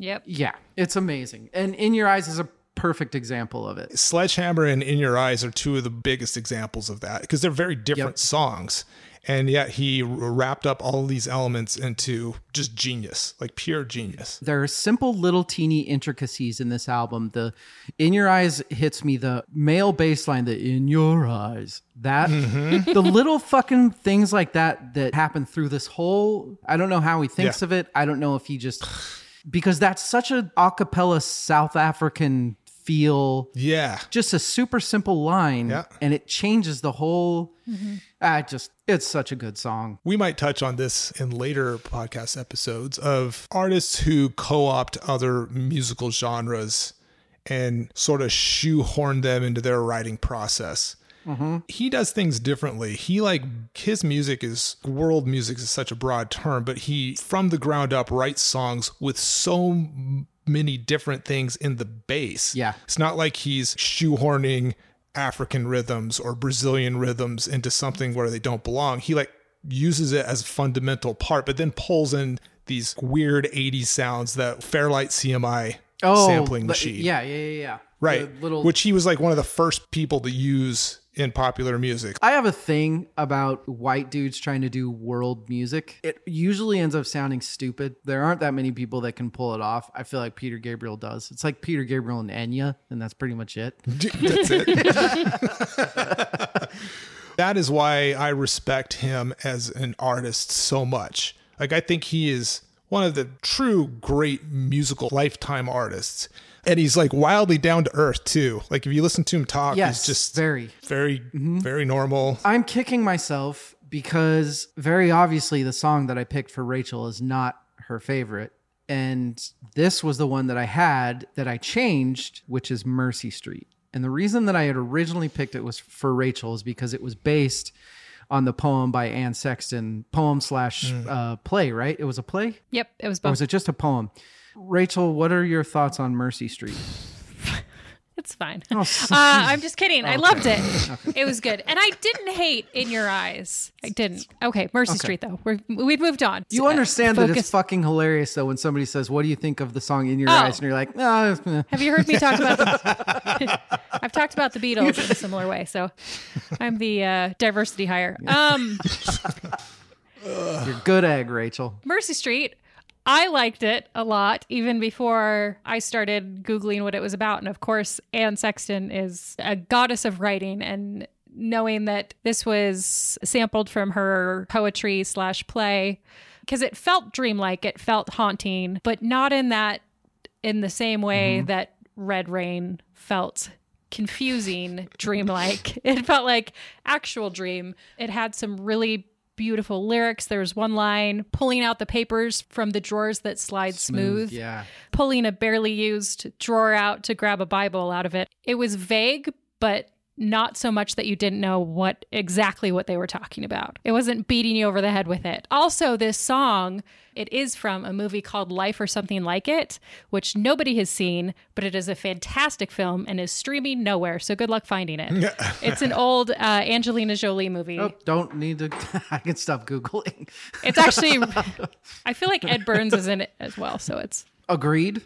Yep. yeah, it's amazing. And In Your Eyes is a perfect example of it. Sledgehammer and In Your Eyes are two of the biggest examples of that because they're very different Yep. songs. And yet he wrapped up all of these elements into just genius, like pure genius. There are simple little teeny intricacies in this album. The In Your Eyes hits me the male bass line, the In Your Eyes. That mm-hmm. <laughs> the little fucking things like that that happen through this whole I don't know how he thinks Yeah. of it. I don't know if he just <sighs> because that's such a acapella South African feel. Yeah. Just a super simple line Yeah. and it changes the whole mm-hmm. I just it's such a good song. We might touch on this in later podcast episodes of artists who co opt other musical genres and sort of shoehorn them into their writing process. Mm-hmm. He does things differently. He like his music is world music is such a broad term, but he from the ground up writes songs with so many different things in the bass. Yeah. It's not like he's shoehorning African rhythms or Brazilian rhythms into something where they don't belong. He like uses it as a fundamental part, but then pulls in these weird 80s sounds that Fairlight CMI oh, sampling machine. Oh, Yeah, yeah, yeah, yeah. Right. Little Which he was like one of the first people to use in popular music. I have a thing about white dudes trying to do world music. It usually ends up sounding stupid. There aren't that many people that can pull it off. I feel like Peter Gabriel does. It's like Peter Gabriel and Enya, and that's pretty much it. <laughs> That's it. <laughs> that is why I respect him as an artist so much. Like I think he is one of the true great musical lifetime artists. And he's like wildly down to earth too. Like if you listen to him talk, Yes, he's just very. very very normal. I'm kicking myself because very obviously the song that I picked for Rachel is not her favorite. And this was the one that I had that I changed, which is Mercy Street. And the reason that I had originally picked it was for Rachel is because it was based on the poem by Anne Sexton, poem slash uh, play, right? It was a play? Yep. It was Or was it just a poem? Rachel, what are your thoughts on Mercy Street? <laughs> It's fine. Oh, uh, I'm just kidding. I loved it. It was good, and I didn't hate In Your Eyes. I didn't. Okay, Mercy Street though. We're we've moved on. You understand that it's fucking hilarious though when somebody says, "What do you think of the song In Your Oh. Eyes?" and you're like, "No." eh." Have you heard me talk about the? <laughs> <laughs> I've talked about the Beatles in a similar way, so I'm the uh, diversity hire. Um, You're good egg, Rachel. Mercy Street. I liked it a lot, even before I started Googling what it was about. And of course, Anne Sexton is a goddess of writing. And knowing that this was sampled from her poetry slash play, because it felt dreamlike, it felt haunting, but not in that, in the same way mm-hmm. that Red Rain felt confusing, dreamlike. <laughs> It felt like actual dream. It had some really beautiful lyrics. There was one line pulling out the papers from the drawers that slide smooth, Yeah. pulling a barely used drawer out to grab a Bible out of it. It was vague, but not so much that you didn't know what exactly what they were talking about. It wasn't beating you over the head with it. Also, this song, it is from a movie called Life or Something Like It, which nobody has seen, but it is a fantastic film and is streaming nowhere. So good luck finding it. <laughs> it's an old uh, Angelina Jolie movie. Oh, don't need to. <laughs> I can stop googling. It's actually, <laughs> I feel like Ed Burns is in it as well. So it's Agreed.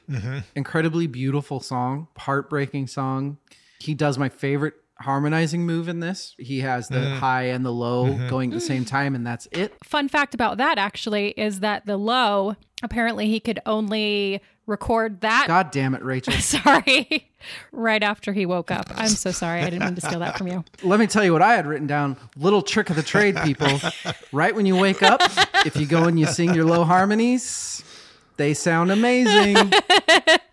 Incredibly beautiful song, heartbreaking song. He does my favorite harmonizing move in this. He has the mm-hmm. high and the low mm-hmm. going at the same mm-hmm. time, and that's it. fun fact about that actually is that the low apparently he could only record that God damn it, Rachel. <laughs> sorry right after he woke up i'm so sorry i didn't mean to steal that from you Let me tell you what I had written down. Little trick of the trade, people. <laughs> right when you wake up, if you go and you sing your low harmonies, they sound amazing. <laughs>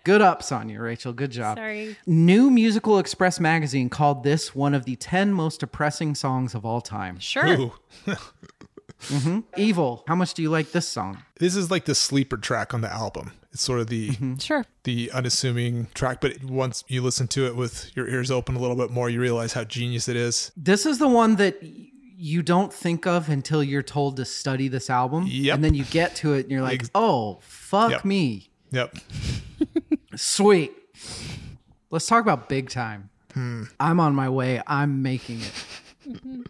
Good up, Sonia, Rachel. Good job. sorry New Musical Express magazine called this one of the 10 most depressing songs of all time. sure Ooh. <laughs> Mm-hmm. Evil. How much do you like this song? This is like the sleeper track on the album. It's sort of the mm-hmm. Sure. the unassuming track, but once you listen to it with your ears open a little bit more, you realize how genius it is. This is the one that you don't think of until you're told to study this album. Yep. And then you get to it and you're like, Ex- oh, fuck Yep. me. Yep. Sweet. Let's talk about big time. I'm on my way. I'm making it.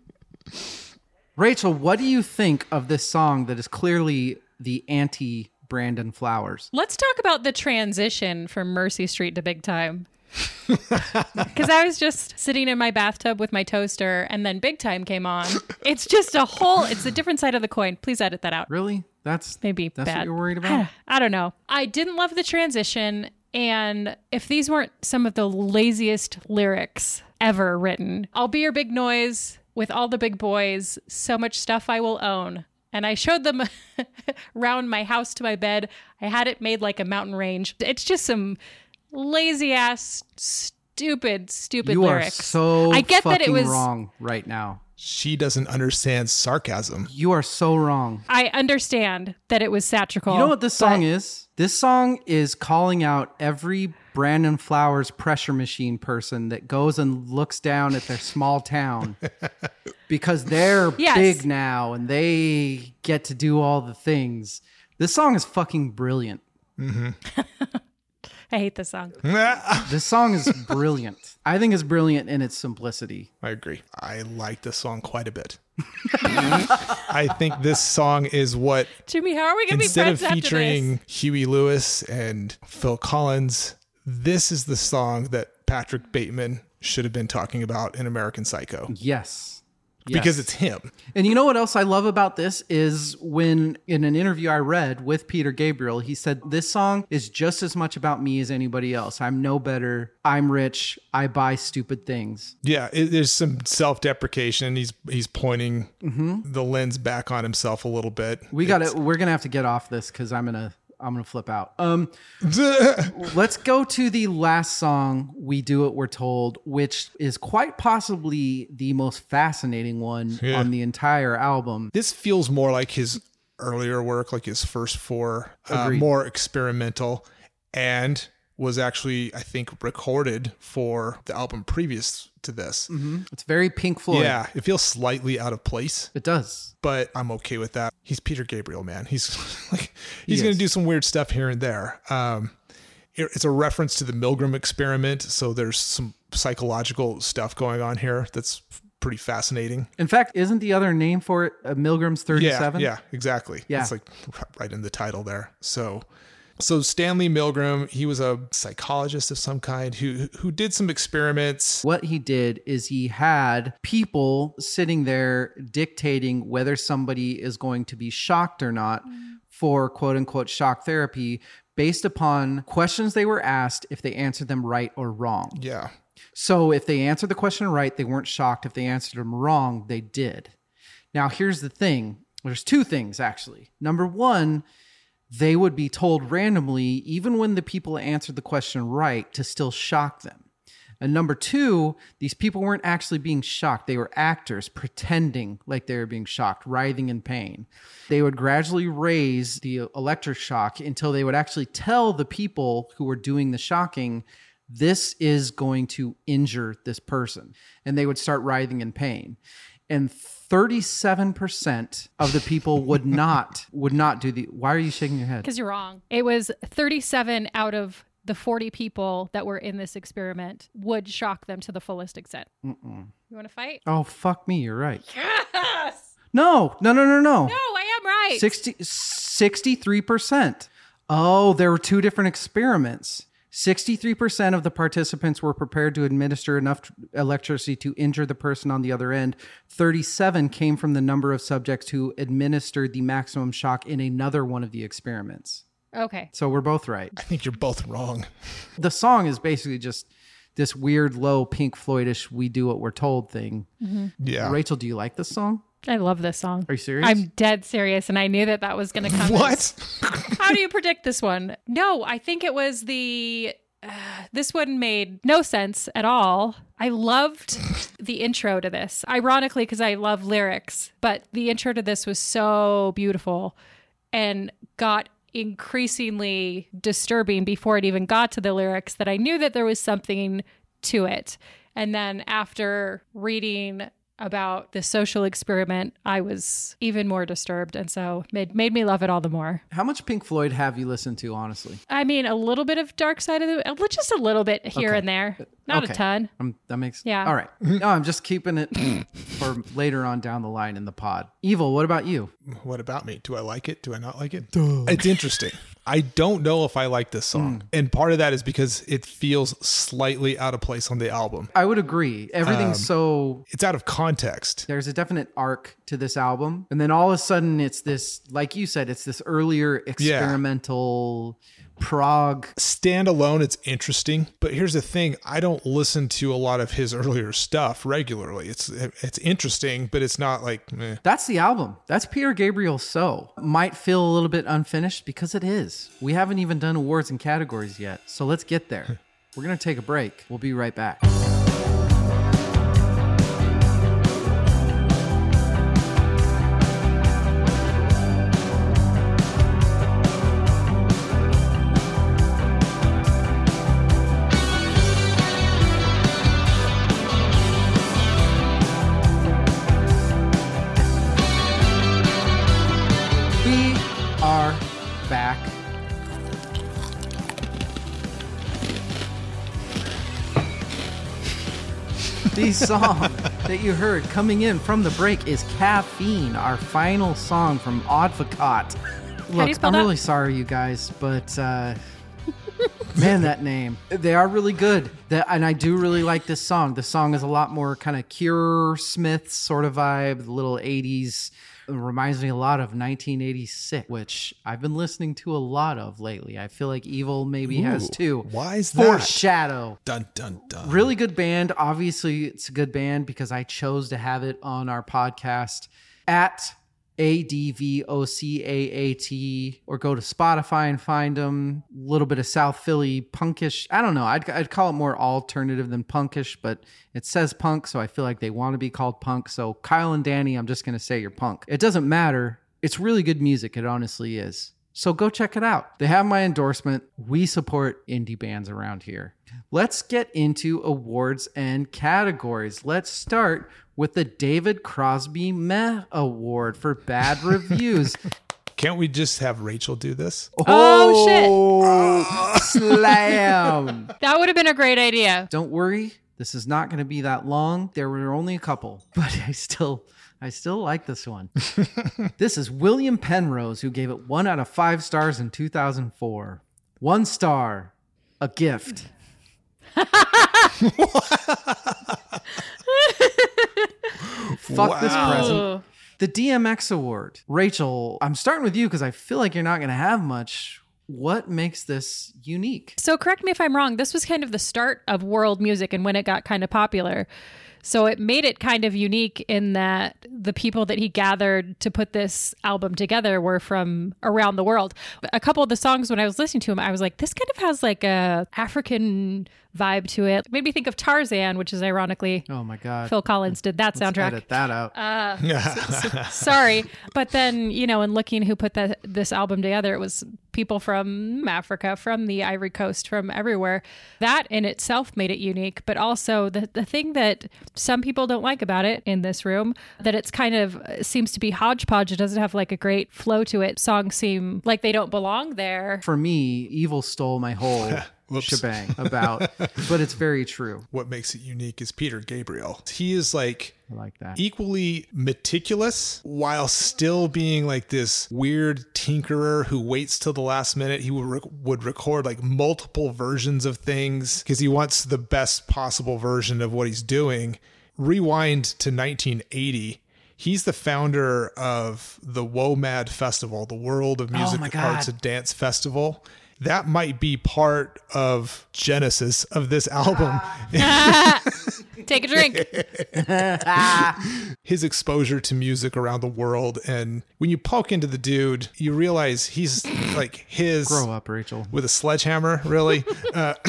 <laughs> Rachel, what do you think of this song that is clearly the anti Brandon Flowers? Let's talk about the transition from Mercy Street to Big Time. <laughs> Because I was just sitting in my bathtub with my toaster, and then Big Time came on. It's just a whole. It's a different side of the coin. Please edit that out. Really? That's Maybe that's bad. what you're worried about? I don't know. I didn't love the transition, and if these weren't some of the laziest lyrics ever written, I'll be your big noise with all the big boys. So much stuff I will own. And I showed them <laughs> round my house to my bed. I had it made like a mountain range. It's just some lazy ass, stupid, stupid you lyrics. are so I get that it was. wrong right now. She doesn't understand sarcasm. You are so wrong. I understand that it was satirical. You know what this song but- is? This song is calling out every Brandon Flowers pressure machine person that goes and looks down at their small town <laughs> because they're Yes. big now and they get to do all the things. This song is fucking brilliant. Mm-hmm. <laughs> I hate this song. <laughs> This song is brilliant. I think it's brilliant in its simplicity. I agree. I like this song quite a bit. I think this song is what Jimmy, how are we going to be instead of friends after this? featuring Huey Lewis and Phil Collins, this is the song that Patrick Bateman should have been talking about in American Psycho Yes. Because it's him. And you know what else I love about this is when in an interview I read with Peter Gabriel, he said this song is just as much about me as anybody else. I'm no better. I'm rich. I buy stupid things. Yeah, it, there's some self-deprecation. He's he's pointing mm-hmm. the lens back on himself a little bit. We got to we're going to have to get off this cuz I'm going to I'm going to flip out. Um <laughs> let's go to the last song, We Do It We're Told, which is quite possibly the most fascinating one Yeah. on the entire album. this feels more like his earlier work, like his first four, uh, more experimental, and was actually I think recorded for the album previous to this. It's very Pink Floyd. Yeah, it feels slightly out of place, It does. but I'm okay with that. He's Peter Gabriel, man. He's <laughs> like he's He going to do some weird stuff here and there. Um, it- it's a reference to the Milgram experiment, so there's some psychological stuff going on here that's pretty fascinating. In fact, isn't the other name for it uh, Milgram's 37? Yeah, yeah, exactly. Yeah. It's like right in the title there. So so Stanley Milgram, he was a psychologist of some kind who who did some experiments. What he did is he had people sitting there dictating whether somebody is going to be shocked or not for quote unquote shock therapy based upon questions they were asked if they answered them right or wrong. Yeah. So if they answered the question right, they weren't shocked. If they answered them wrong, they did. Now, here's the thing there's two things actually. Number one, they would be told randomly, even when the people answered the question right, to still shock them. And number two, these people weren't actually being shocked. They were actors pretending like they were being shocked, writhing in pain. They would gradually raise the electric shock until they would actually tell the people who were doing the shocking, this is going to injure this person. And they would start writhing in pain. And 37% of the people would <laughs> not would not do the why are you shaking your head? Because you're wrong. It was 37 out of the 40 people that were in this experiment would shock them to the fullest extent. You want to fight? Oh fuck me, you're right. Yes. No, no, no, no, no. No, I am right. 60, 63%. Oh, there were two different experiments. 63% of the participants were prepared to administer enough electricity to injure the person on the other end. 37 came from the number of subjects who administered the maximum shock in another one of the experiments. Okay. So we're both right. I think you're both wrong. The song is basically just this weird, low Pink Floydish "We Do What We're Told" thing. Mm-hmm. Yeah. Rachel, do you like this song? I love this song. Are you serious? I'm dead serious, and I knew that that was going to come. What? <laughs> How do you predict this one? No, I think it was the. Uh, this one made no sense at all. I loved the intro to this, ironically, because I love lyrics, but the intro to this was so beautiful and got increasingly disturbing before it even got to the lyrics that I knew that there was something to it. And then after reading about the social experiment, I was even more disturbed. And so made, made me love it all the more. How much Pink Floyd have you listened to, honestly? I mean, a little bit of Dark Side of the, just a little bit here Okay. and there, not Okay. a ton. Um, that makes Yeah. All right. No, I'm just keeping it <laughs> for later on down the line in the pod. Evil, what about you? What about me? Do I like it? Do I not like it? It's interesting. I don't know if I like this song. And part of that is because it feels slightly out of place on the album. I would agree. Everything's so It's out of context. there's a definite arc to this album, and then all of a sudden it's this, like you said, it's this earlier experimental prog. Standalone, it's interesting. But here's the thing I don't listen to a lot of his <laughs> earlier stuff regularly. It's it's interesting, but it's not like meh. That's the album. That's Peter Gabriel. So might feel a little bit unfinished because it is. We haven't even done awards and categories yet, so let's get there. <laughs> We're gonna take a break. We'll be right back. Song that you heard coming in from the break is Caffeine, our final song from Advocaat. Look, I'm that? really sorry, you guys, but uh, man, that name. They are really good. That, and I do really like this song. The song is a lot more kind of Cure Smith sort of vibe, the little 80s. It reminds me a lot of 1986, which I've been listening to a lot of lately. I feel like Evil maybe has too. why is that? Foreshadow. Dun dun dun. Really good band. Obviously, it's a good band because I chose to have it on our podcast at A D V O C A A T, or go to Spotify and find them. A little bit of South Philly punkish. I don't know. I'd, I'd call it more alternative than punkish, but it says punk, so I feel like they want to be called punk. So, Kyle and Danny, I'm just going to say you're punk. It doesn't matter. It's really good music. It honestly is. So go check it out. They have my endorsement. We support indie bands around here. Let's get into awards and categories. Let's start with the David Crosby Meh Award for bad <laughs> reviews. Can't we just have Rachel do this? Oh, oh shit. Slam. <laughs> That would have been a great idea. Don't worry. This is not going to be that long. There were only a couple, <laughs> but I still I still like this one. <laughs> this is William Penrose who gave it 1 out of 5 stars in 2004. 1 star. A gift. <laughs> <laughs> Fuck this present. The DMX award. Rachel, I'm starting with you because I feel like you're not going to have much. What makes this unique? So correct me if I'm wrong. This was kind of the start of world music and when it got kind of popular. So it made it kind of unique in that the people that he gathered to put this album together were from around the world. A couple of the songs when I was listening to him, I was like, this kind of has like a African vibe to it. It made me think of Tarzan, which is ironically Oh my God. Phil Collins did that Let's soundtrack. Edit that out. Uh, <laughs> sorry, but then you know, in looking who put that this album together, it was people from Africa, from the Ivory Coast, from everywhere. That in itself made it unique, but also the the thing that some people don't like about it in this room that it's kind of uh, seems to be hodgepodge. It doesn't have like a great flow to it. Songs seem like they don't belong there. For me, Evil stole my whole <laughs> Whoops. shebang about, but it's very true. What makes it unique is Peter Gabriel. He is like I like that. equally meticulous while still being like this weird tinkerer who waits till the last minute. He would, rec- would record like multiple versions of things because he wants the best possible version of what he's doing. Rewind to 1980. He's the founder of the WOMAD Festival, the World of oh Music, my God. Arts, and Dance Festival. That might be part of genesis of this album. <laughs> Take a drink. <laughs> his exposure to music around the world and when you poke into the dude you realize he's like his Grow up, Rachel. with a sledgehammer really uh, <laughs>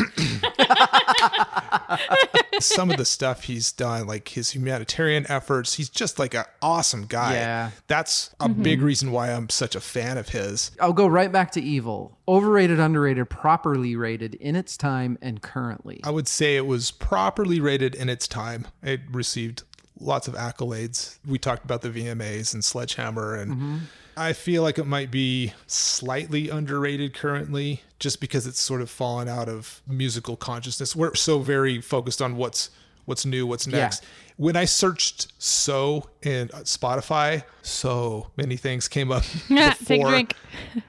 some of the stuff he's done like his humanitarian efforts he's just like an awesome guy Yeah. that's a big reason why i'm such a fan of his I'll go right back to Evil. Overrated, underrated, properly rated in its time and currently. i would say it was properly rated in its time it received lots of accolades we talked about the vmas and sledgehammer and mm-hmm. I feel like it might be slightly underrated currently just because it's sort of fallen out of musical consciousness. We're so very focused on what's what's new, what's next. When I searched so in Spotify, so many things came up. <laughs> Take a drink.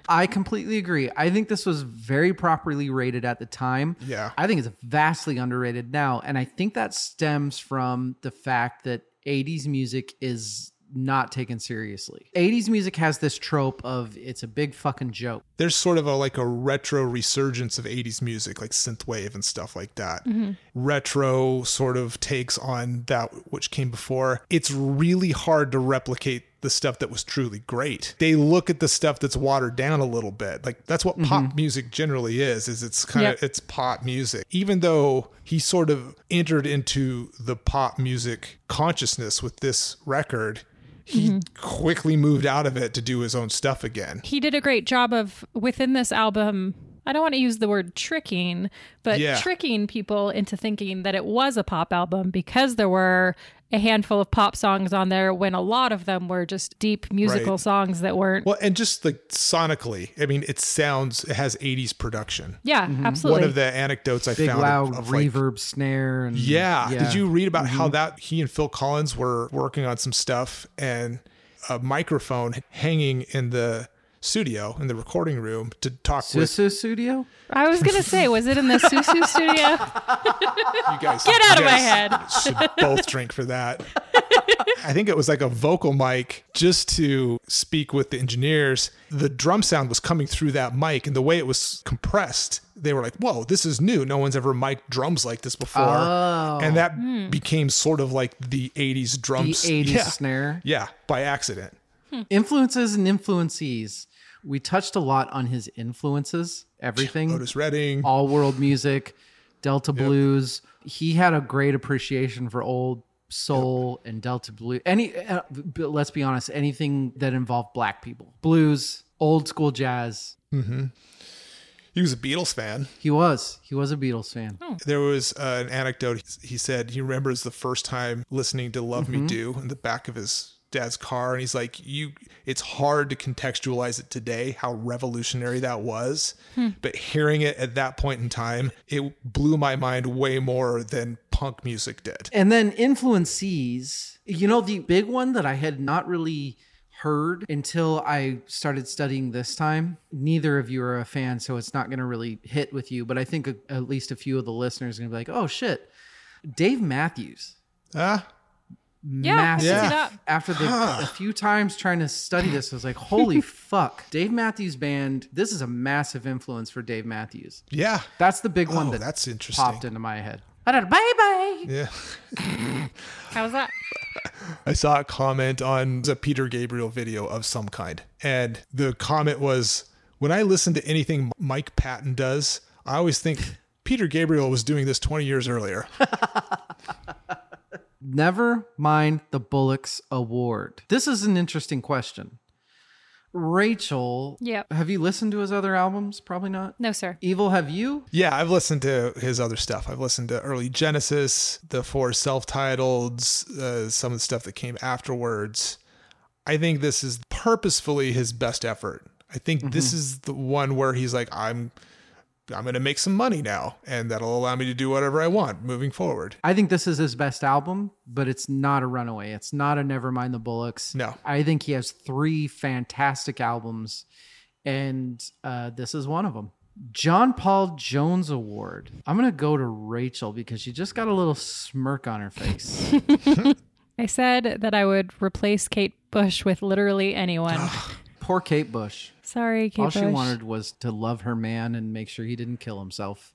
I completely agree. I think this was very properly rated at the time. Yeah. I think it's vastly underrated now. And I think that stems from the fact that 80s music is not taken seriously. 80s music has this trope of it's a big fucking joke. There's sort of a like a retro resurgence of 80s music, like synthwave and stuff like that. Mm-hmm. Retro sort of takes on that which came before. It's really hard to replicate the stuff that was truly great. They look at the stuff that's watered down a little bit. Like that's what pop mm-hmm. music generally is, is it's kind of Yep. it's pop music. Even though he sort of entered into the pop music consciousness with this record, he mm-hmm. quickly moved out of it to do his own stuff again. He did a great job of within this album. I don't want to use the word tricking, but Yeah. tricking people into thinking that it was a pop album because there were a handful of pop songs on there when a lot of them were just deep musical Right. songs that weren't. Well, and just like sonically, I mean, it sounds it has 80s production. yeah, absolutely. One of the anecdotes I Big found loud of, of like, reverb snare and yeah. Did you read about how Mm-hmm. that he and Phil Collins were working on some stuff and a microphone hanging in the studio in the recording room to talk with Sussudio? I was gonna say, was it in the Susu <laughs> studio? you guys. Get out you of my head. Should both drink for that. <laughs> I think it was like a vocal mic just to speak with the engineers. The drum sound was coming through that mic, and the way it was compressed, they were like, "Whoa, this is new. No one's ever mic'd drums like this before." Oh. And that hmm. became sort of like the '80s The 80s yeah, snare. yeah, by accident. Hmm. Influences and influencees. We touched a lot on his influences, everything. Otis Redding. all world music, Delta blues. He had a great appreciation for old soul and Delta blues. Any, uh, let's be honest, anything that involved black people, blues, old school jazz. Mm-hmm. He was a Beatles fan. He was. He was a Beatles fan. There was uh, an anecdote. He said he remembers the first time listening to "Love Mm-hmm. Me Do" in the back of his dad's car, and he's like, "You, it's hard to contextualize it today how revolutionary that was, but hearing it at that point in time, it blew my mind way more than punk music did." And then influences you know, the big one that I had not really heard until I started studying this time. Neither of you are a fan, so it's not going to really hit with you, but I think a, at least a few of the listeners are going to be like, oh shit, Dave Matthews. Ah, Yeah, massive. I can see that. After the, a few times trying to study this, I was like, holy <laughs> fuck. Dave Matthews Band, this is a massive influence for Dave Matthews. yeah, That's the big one Oh, that that's interesting. popped into my head. Bye bye. yeah. <laughs> How's that? <laughs> I saw a comment on a Peter Gabriel video of some kind, and the comment was, "When I listen to anything Mike Patton does, I always think Peter Gabriel was doing this 20 years earlier." Never mind the Bollocks Award. This is an interesting question. Rachel, Yep. have you listened to his other albums? Probably not. No, sir. Evil, have you? Yeah, I've listened to his other stuff. I've listened to early Genesis, the four self-titled, uh, some of the stuff that came afterwards. I think this is purposefully his best effort. I think this is the one where he's like, I'm, I'm going to make some money now, and that'll allow me to do whatever I want moving forward. I think this is his best album, but it's not a runaway. It's not a Nevermind the Bollocks. No. I think he has three fantastic albums, and uh, this is one of them. John Paul Jones Award. I'm going to go to Rachel because she just got a little smirk on her face. <laughs> I said that I would replace Kate Bush with literally anyone. <gasps> <laughs> Poor Kate Bush. Sorry, Kate All she wanted was to love her man and make sure he didn't kill himself.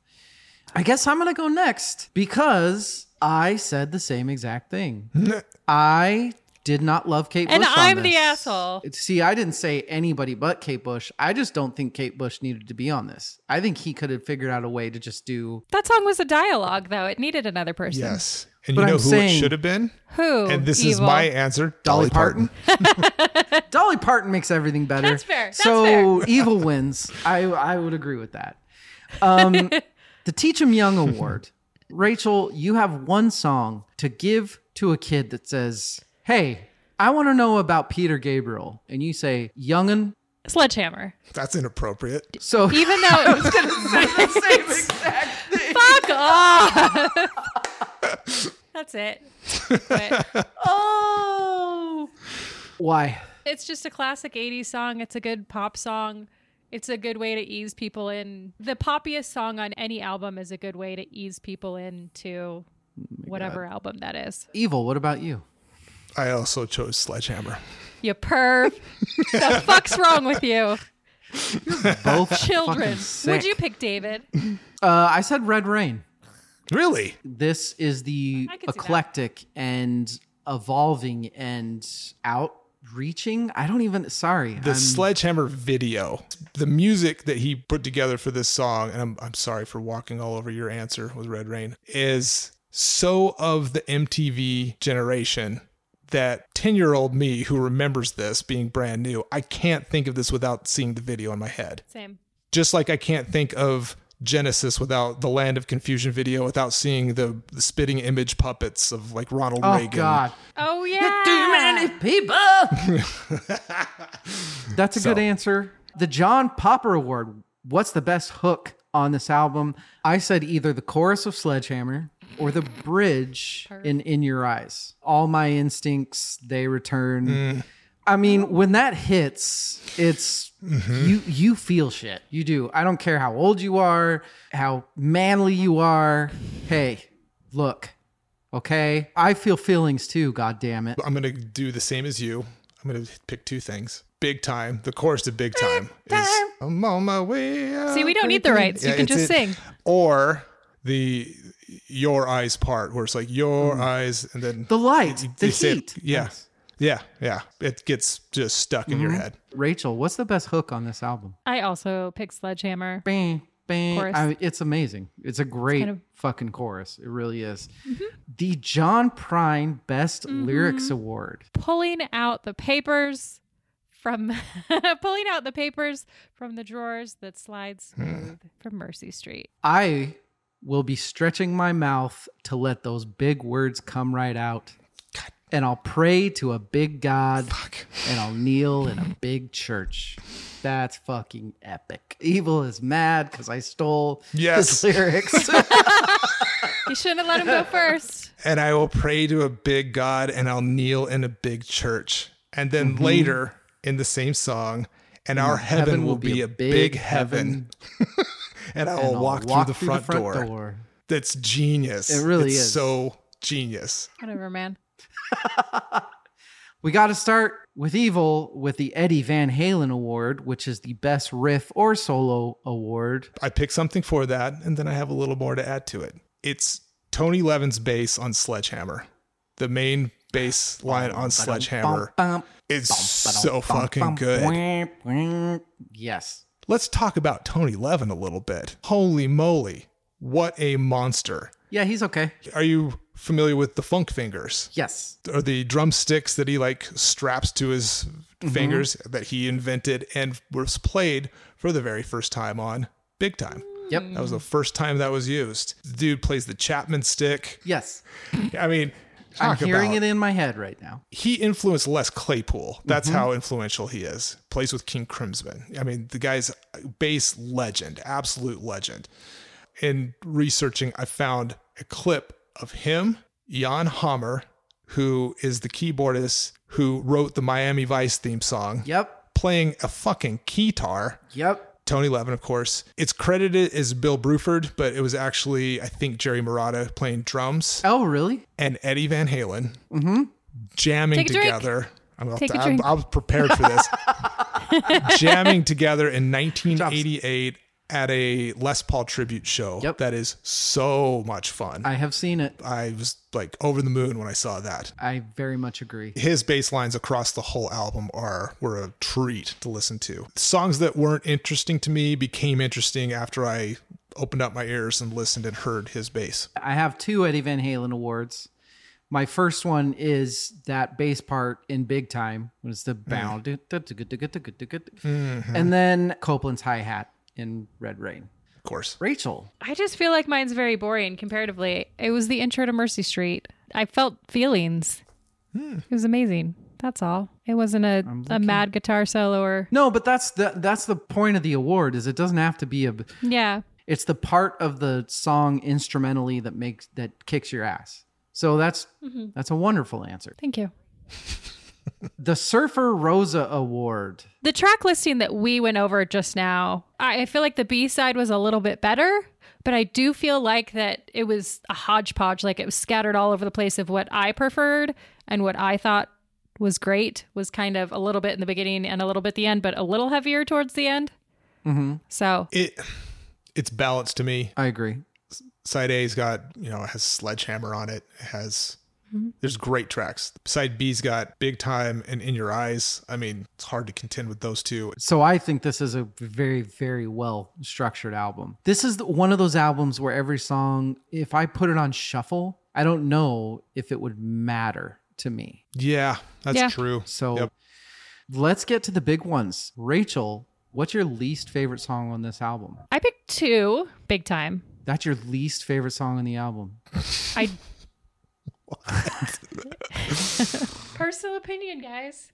I guess I'm going to go next because I said the same exact thing. <laughs> I did not love Kate And Bush. on I'm the this. asshole. See, I didn't say anybody but Kate Bush. I just don't think Kate Bush needed to be on this. I think he could have figured out a way to just do. That song was a dialogue, though. It needed another person. Yes. And But you know I'm who saying- it should have been? Who? And this is my answer Dolly Dolly, Parton. <laughs> Dolly Parton makes everything better. That's fair. That's so <laughs> evil wins. I I would agree with that. Um, <laughs> the Teach 'em Young Award. Rachel, you have one song to give to a kid that says, "Hey, I want to know about Peter Gabriel," and you say, "Youngin." Sledgehammer. That's inappropriate. So <laughs> Even though it was going to say the <laughs> same exact <laughs> thing. fuck off. That's it. But Oh, why? it's just a classic 80s song. It's a good pop song. It's a good way to ease people in. The poppiest song on any album is a good way to ease people into oh whatever album that is. Evil. What about you? I also chose Sledgehammer. You perv. the fuck's wrong with you? Both Children. fucking Would you pick David? Uh, I said Red Rain. Really? this is the I could see that. eclectic and evolving and outreaching. I don't even. Sorry, The I'm- Sledgehammer video, the music that he put together for this song, and I'm, I'm sorry for walking all over your answer with Red Rain, is so of the MTV generation that 10 year old me who remembers this being brand new, I can't think of this without seeing the video in my head. Same. Just like I can't think of Genesis without the Land of Confusion video without seeing the, the spitting image puppets of like Ronald Oh Reagan. Oh, God! Oh, yeah. Too many people. <laughs> That's a So- good answer. The John Popper Award. What's the best hook on this album? I said either the chorus of Sledgehammer or the bridge in In Your Eyes. All my instincts they return. Mm. I mean, when that hits, it's mm-hmm. you you feel shit. You do. I don't care how old you are, how manly you are. Hey, look. Okay? I feel feelings too, god damn it. I'm gonna do the same as you. I'm gonna pick two things. Big time. The chorus to Big Time is I'm on my way. See, we don't need the rights. You can it's just sing. Or the Your Eyes part, where it's like Your Eyes, and then Mm. The light, you- the you say it- heat. yeah, Yes. yeah, yeah. It gets just stuck in your Mm-hmm. head. Rachel, what's the best hook on this album? I also picked Sledgehammer. Bang, bang. I, it's amazing. It's a great kind of- fucking chorus. It really is. The John Prine Best Lyrics Award. Pulling out the papers from <laughs> pulling out the papers from the drawers that slide smooth from Mercy Street. I will be stretching my mouth to let those big words come right out. And I'll pray to a big God and I'll kneel in a big church. That's fucking epic. Evil is mad because I stole Yes. his lyrics. <laughs> You shouldn't have let him go first. And I will pray to a big God, and I'll kneel in a big church. And then Mm-hmm. later in the same song, and our heaven, will be, a big, heaven. <laughs> and I will And I'll walk, through, the front, door. That's genius. It really It's is. so genius. Whatever, man. <laughs> We got to start with Evil with the Eddie Van Halen Award, which is the best riff or solo award. I picked something for that, and then I have a little more to add to it. It's Tony Levin's bass on Sledgehammer. The main bass line on Sledgehammer Bum, is so fucking good. bum, bum. Yes. Let's talk about Tony Levin a little bit. Holy moly, what a monster. Yeah, he's okay. Are you familiar with the funk fingers? Yes. Or the drumsticks that he like straps to his mm-hmm. fingers that he invented and was played for the very first time on Big Time. Yep. That was the first time that was used. The dude plays the Chapman stick. Yes. I mean, I'm talk hearing about- it in my head right now. he influenced Les Claypool. That's mm-hmm. how influential he is. Plays with King Crimson. I mean, the guy's bass legend, absolute legend. In researching, I found a clip of him, Jan Hammer, who is the keyboardist who wrote the Miami Vice theme song, Yep. playing a fucking keytar. Yep. Tony Levin, of course. It's credited as Bill Bruford, but it was actually, I think, Jerry Marotta playing drums Oh, really? and Eddie Van Halen mm-hmm. jamming Take a drink. together. I'm, Take a I'm, drink. I'm prepared for this. <laughs> jamming together in 1988 at a Les Paul tribute show. Yep. That is so much fun. I have seen it. I was like over the moon when I saw that. I very much agree. His bass lines across the whole album are were a treat to listen to. Songs that weren't interesting to me became interesting after I opened up my ears and listened and heard his bass. I have two Eddie Van Halen awards. My first one is that bass part in Big Time when it's the bound, mm. mm-hmm. and then Copeland's hi hat in Red Rain. Of course. Rachel, I just feel like mine's very boring comparatively. It was the intro to Mercy Street. I felt feelings. Hmm. It was amazing. That's all. It wasn't a, a mad guitar solo or no, but that's the that's the point of the award is it doesn't have to be a. yeah. It's the part of the song instrumentally that makes that kicks your ass. So that's mm-hmm. that's a wonderful answer. Thank you. <laughs> The Surfer Rosa Award. The track listing that we went over just now, I I feel like the B side was a little bit better, but I do feel like that it was a hodgepodge, like it was scattered all over the place of what I preferred and what I thought was great was kind of a little bit in the beginning and a little bit at the end, but a little heavier towards the end. Mm-hmm. So It it's balanced to me. I agree. Side A's got, you know, it has Sledgehammer on it. It has Mm-hmm. there's great tracks. Side B's got Big Time and In Your Eyes. I mean, it's hard to contend with those two. So I think this is a very, very well structured album. This is the, one of those albums where every song, if I put it on shuffle, I don't know if it would matter to me. Yeah, that's Yeah. true. So Yep. let's get to the big ones. Rachel, what's your least favorite song on this album? I picked two, big time. That's your least favorite song on the album. I <laughs> personal opinion, guys.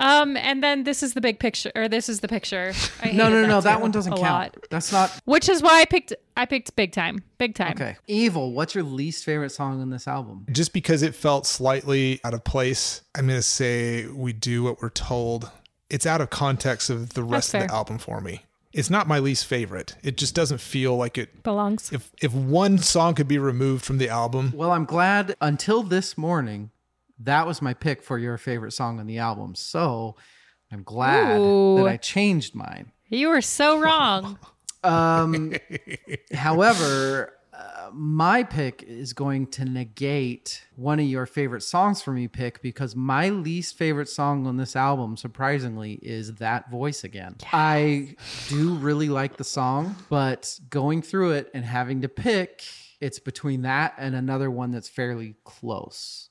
Um, and then this is the big picture, or this is the picture. I <laughs> No, no, hated no, that one doesn't count. lot. That's not Which is why I picked I picked big time, big time. okay. Evil, what's your least favorite song on this album? Just because it felt slightly out of place, I'm going to say we do what we're told. It's out of context of the rest of the album for me. It's not my least favorite. It just doesn't feel like it. Belongs. If if one song could be removed from the album, Well, I'm glad until this morning, that was my pick for your favorite song on the album. So I'm glad Ooh. that I changed mine. You were so wrong. Um, <laughs> however, uh, my pick is going to negate one of your favorite songs for me pick because my least favorite song on this album, surprisingly, is That Voice Again. I do really like the song, but going through it and having to pick, it's between that and another one that's fairly close.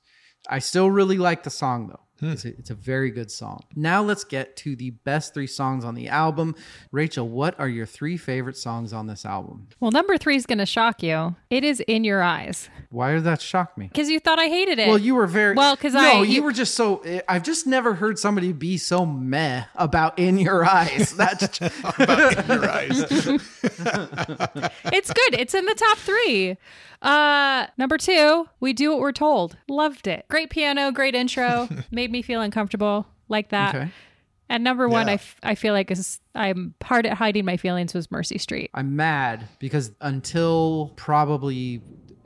I still really like the song though. It's, a, it's a very good song. Now let's get to the best three songs on the album. Rachel, what are your three favorite songs on this album? Well, number three is going to shock you. It is in your eyes Why did that shock me? because you thought I hated it. Well, you were very Well, 'cause no, I- you, you- were just so. I've just never heard somebody be so meh about in your eyes. <laughs> That's <laughs> about in your eyes. <laughs> it's good. It's in the top three. Uh, number two, we do what we're told. Loved it. Great piano, great intro. Made me feel uncomfortable like that. okay. And number one, Yeah. I, f- I feel like is I'm hard at hiding my feelings was Mercy Street. I'm mad because until probably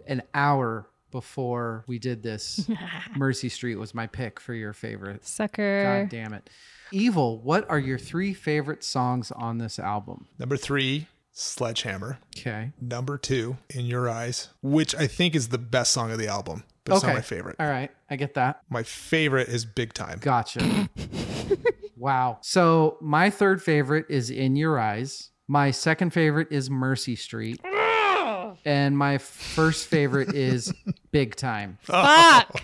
an hour before we did this, <laughs> Mercy Street was my pick for your favorite. Sucker. God damn it. Evil, what are your three favorite songs on this album? Number three, Sledgehammer. Okay. Number two, In Your Eyes, which I think is the best song of the album, but it's okay. not my favorite. All right. I get that. My favorite is Big Time. Gotcha. <laughs> wow. So my third favorite is In Your Eyes. My second favorite is Mercy Street. And my first favorite is Big Time. <laughs> Fuck.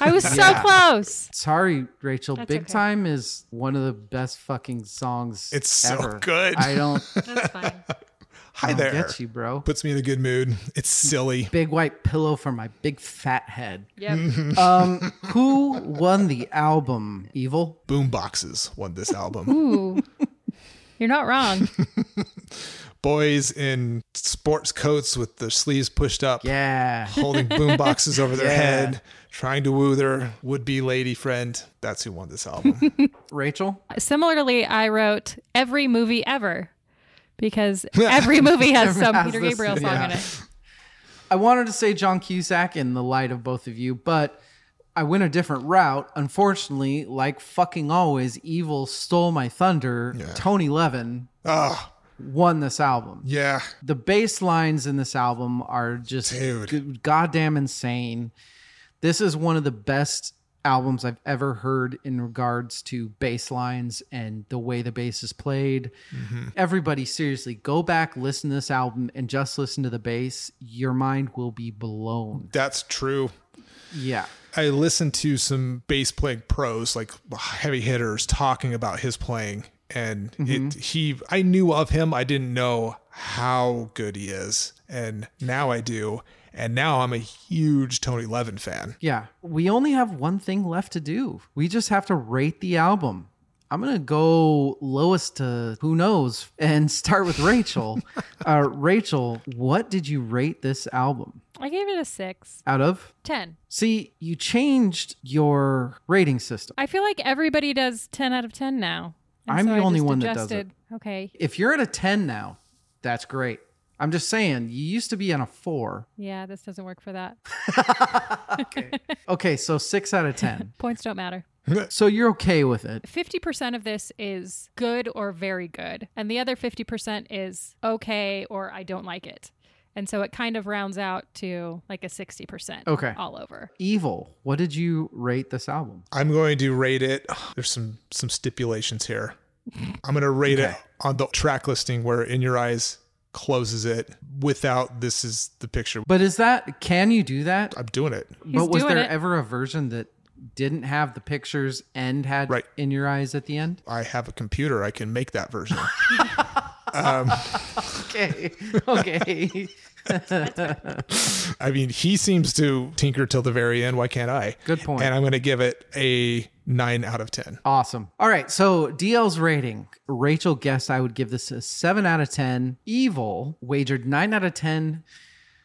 I was so Yeah. close. Sorry, Rachel. That's Big okay. Time is one of the best fucking songs. It's so ever. good. I don't, That's fine. <laughs> Hi I don't there. get you, bro. Puts me in a good mood. It's silly. Big white pillow for my big fat head. Yep. Um, who won the album? Evil. Boomboxes won this album. Ooh. You're not wrong. <laughs> Boys in sports coats with their sleeves pushed up, Yeah. holding boomboxes over their <laughs> Yeah. head, trying to woo their would-be lady friend. That's who won this album. <laughs> Rachel. Similarly, I wrote every movie ever because <laughs> every movie has some has Peter this- Gabriel song yeah. in it. I wanted to say John Cusack in the light of both of you, but I went a different route. Unfortunately, like fucking always, Evil stole my thunder. Tony Levin Ah, won this album. yeah. The bass lines in this album are just Dude. goddamn insane. This is one of the best albums I've ever heard in regards to bass lines and the way the bass is played. Mm-hmm. Everybody, seriously, go back, listen to this album, and just listen to the bass. Your mind will be blown. That's true. Yeah. I listened to some bass playing pros, like heavy hitters, talking about his playing, and it, mm-hmm. he. I knew of him. I didn't know how good he is, and now I do. And now I'm a huge Tony Levin fan. Yeah. We only have one thing left to do. We just have to rate the album. I'm going to go lowest to who knows and <laughs> start with Rachel. <laughs> uh, Rachel, what did you rate this album I gave it a six. out of? 10. See, you changed your rating system. I feel like everybody does 10 out of 10 now. And I'm so the I only just one that does it. Okay. If you're at a 10 now, that's great. I'm just saying, you used to be on a four. Yeah, this doesn't work for that. <laughs> <laughs> Okay, so six out of 10. <laughs> Points don't matter. so you're okay with it. 50% of this is good or very good, and the other 50% is okay or I don't like it. And so it kind of rounds out to like a 60% Okay. all over. Evil, what did you rate this album? I'm going to rate it. <sighs> There's some some stipulations here. I'm going to rate it on the track listing where In Your Eyes closes it without this is the picture. But is that, can you do that? I'm doing it. but was there it. ever a version that didn't have the pictures and had Right. in your eyes at the end? I have a computer. I can make that version. <laughs> Um, <laughs> Okay. Okay. I mean, he seems to tinker till the very end. Why can't I? Good point. And I'm going to give it a nine out of 10. awesome. All right. So DL's rating. Rachel guessed I would give this a seven out of 10. Evil wagered nine out of 10.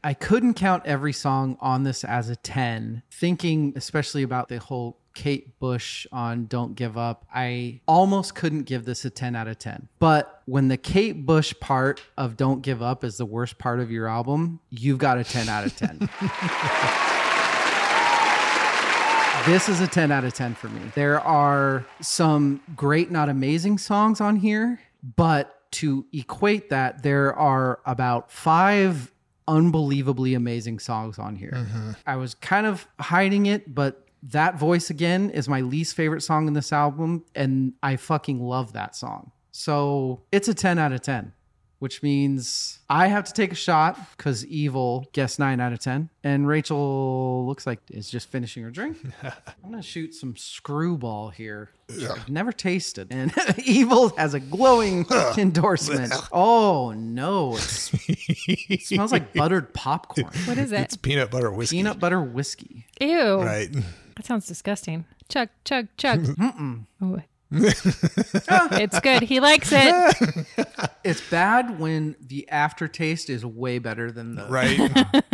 I couldn't count every song on this as a 10, thinking especially about the whole Kate Bush on Don't Give Up. I almost couldn't give this a 10 out of 10. But when the Kate Bush part of Don't Give Up is the worst part of your album, you've got a 10 out of 10. <laughs> This is a 10 out of 10 for me. There are some great, not amazing songs on here, but to equate that, there are about five unbelievably amazing songs on here. Mm-hmm. I was kind of hiding it, but that voice again is my least favorite song in this album, and I fucking love that song. So it's a 10 out of 10 which means I have to take a shot because Evil guessed nine out of 10. And Rachel looks like is just finishing her drink. <laughs> I'm going to shoot some screwball here. which I've never tasted. And <laughs> Evil has a glowing <laughs> endorsement. Oh, no. It smells like buttered popcorn. What is it? It's peanut butter whiskey. Peanut butter whiskey. Ew. Right. That sounds disgusting. Chug, chug, chug. <laughs> Ooh. <laughs> it's good. He likes it. <laughs> It's bad when the aftertaste is way better than the Right.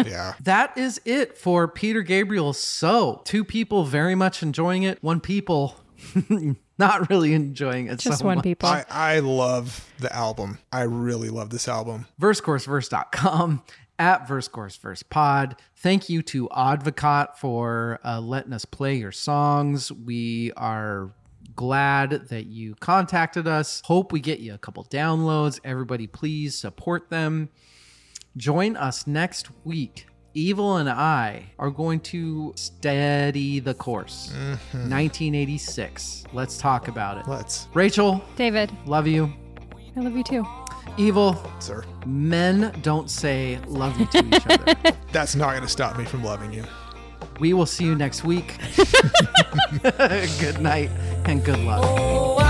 yeah. that is it for Peter Gabriel. So, two people very much enjoying it, one people not really enjoying it. Just so one much. people. I, I love the album. I really love this album. Versechorusverse.com at Verse Chorus Verse Pod. Thank you to Advocaat for uh, letting us play your songs. We are glad that you contacted us. Hope we get you a couple downloads. Everybody, please support them. Join us next week. Evil and I are going to steady the course. 1986. Let's talk about it. Let's, Rachel, David, love you. I love you too. Evil, sir. men don't say love you to each other. <laughs> That's not going to stop me from loving you. we will see you next week. <laughs> good night and good luck. Oh,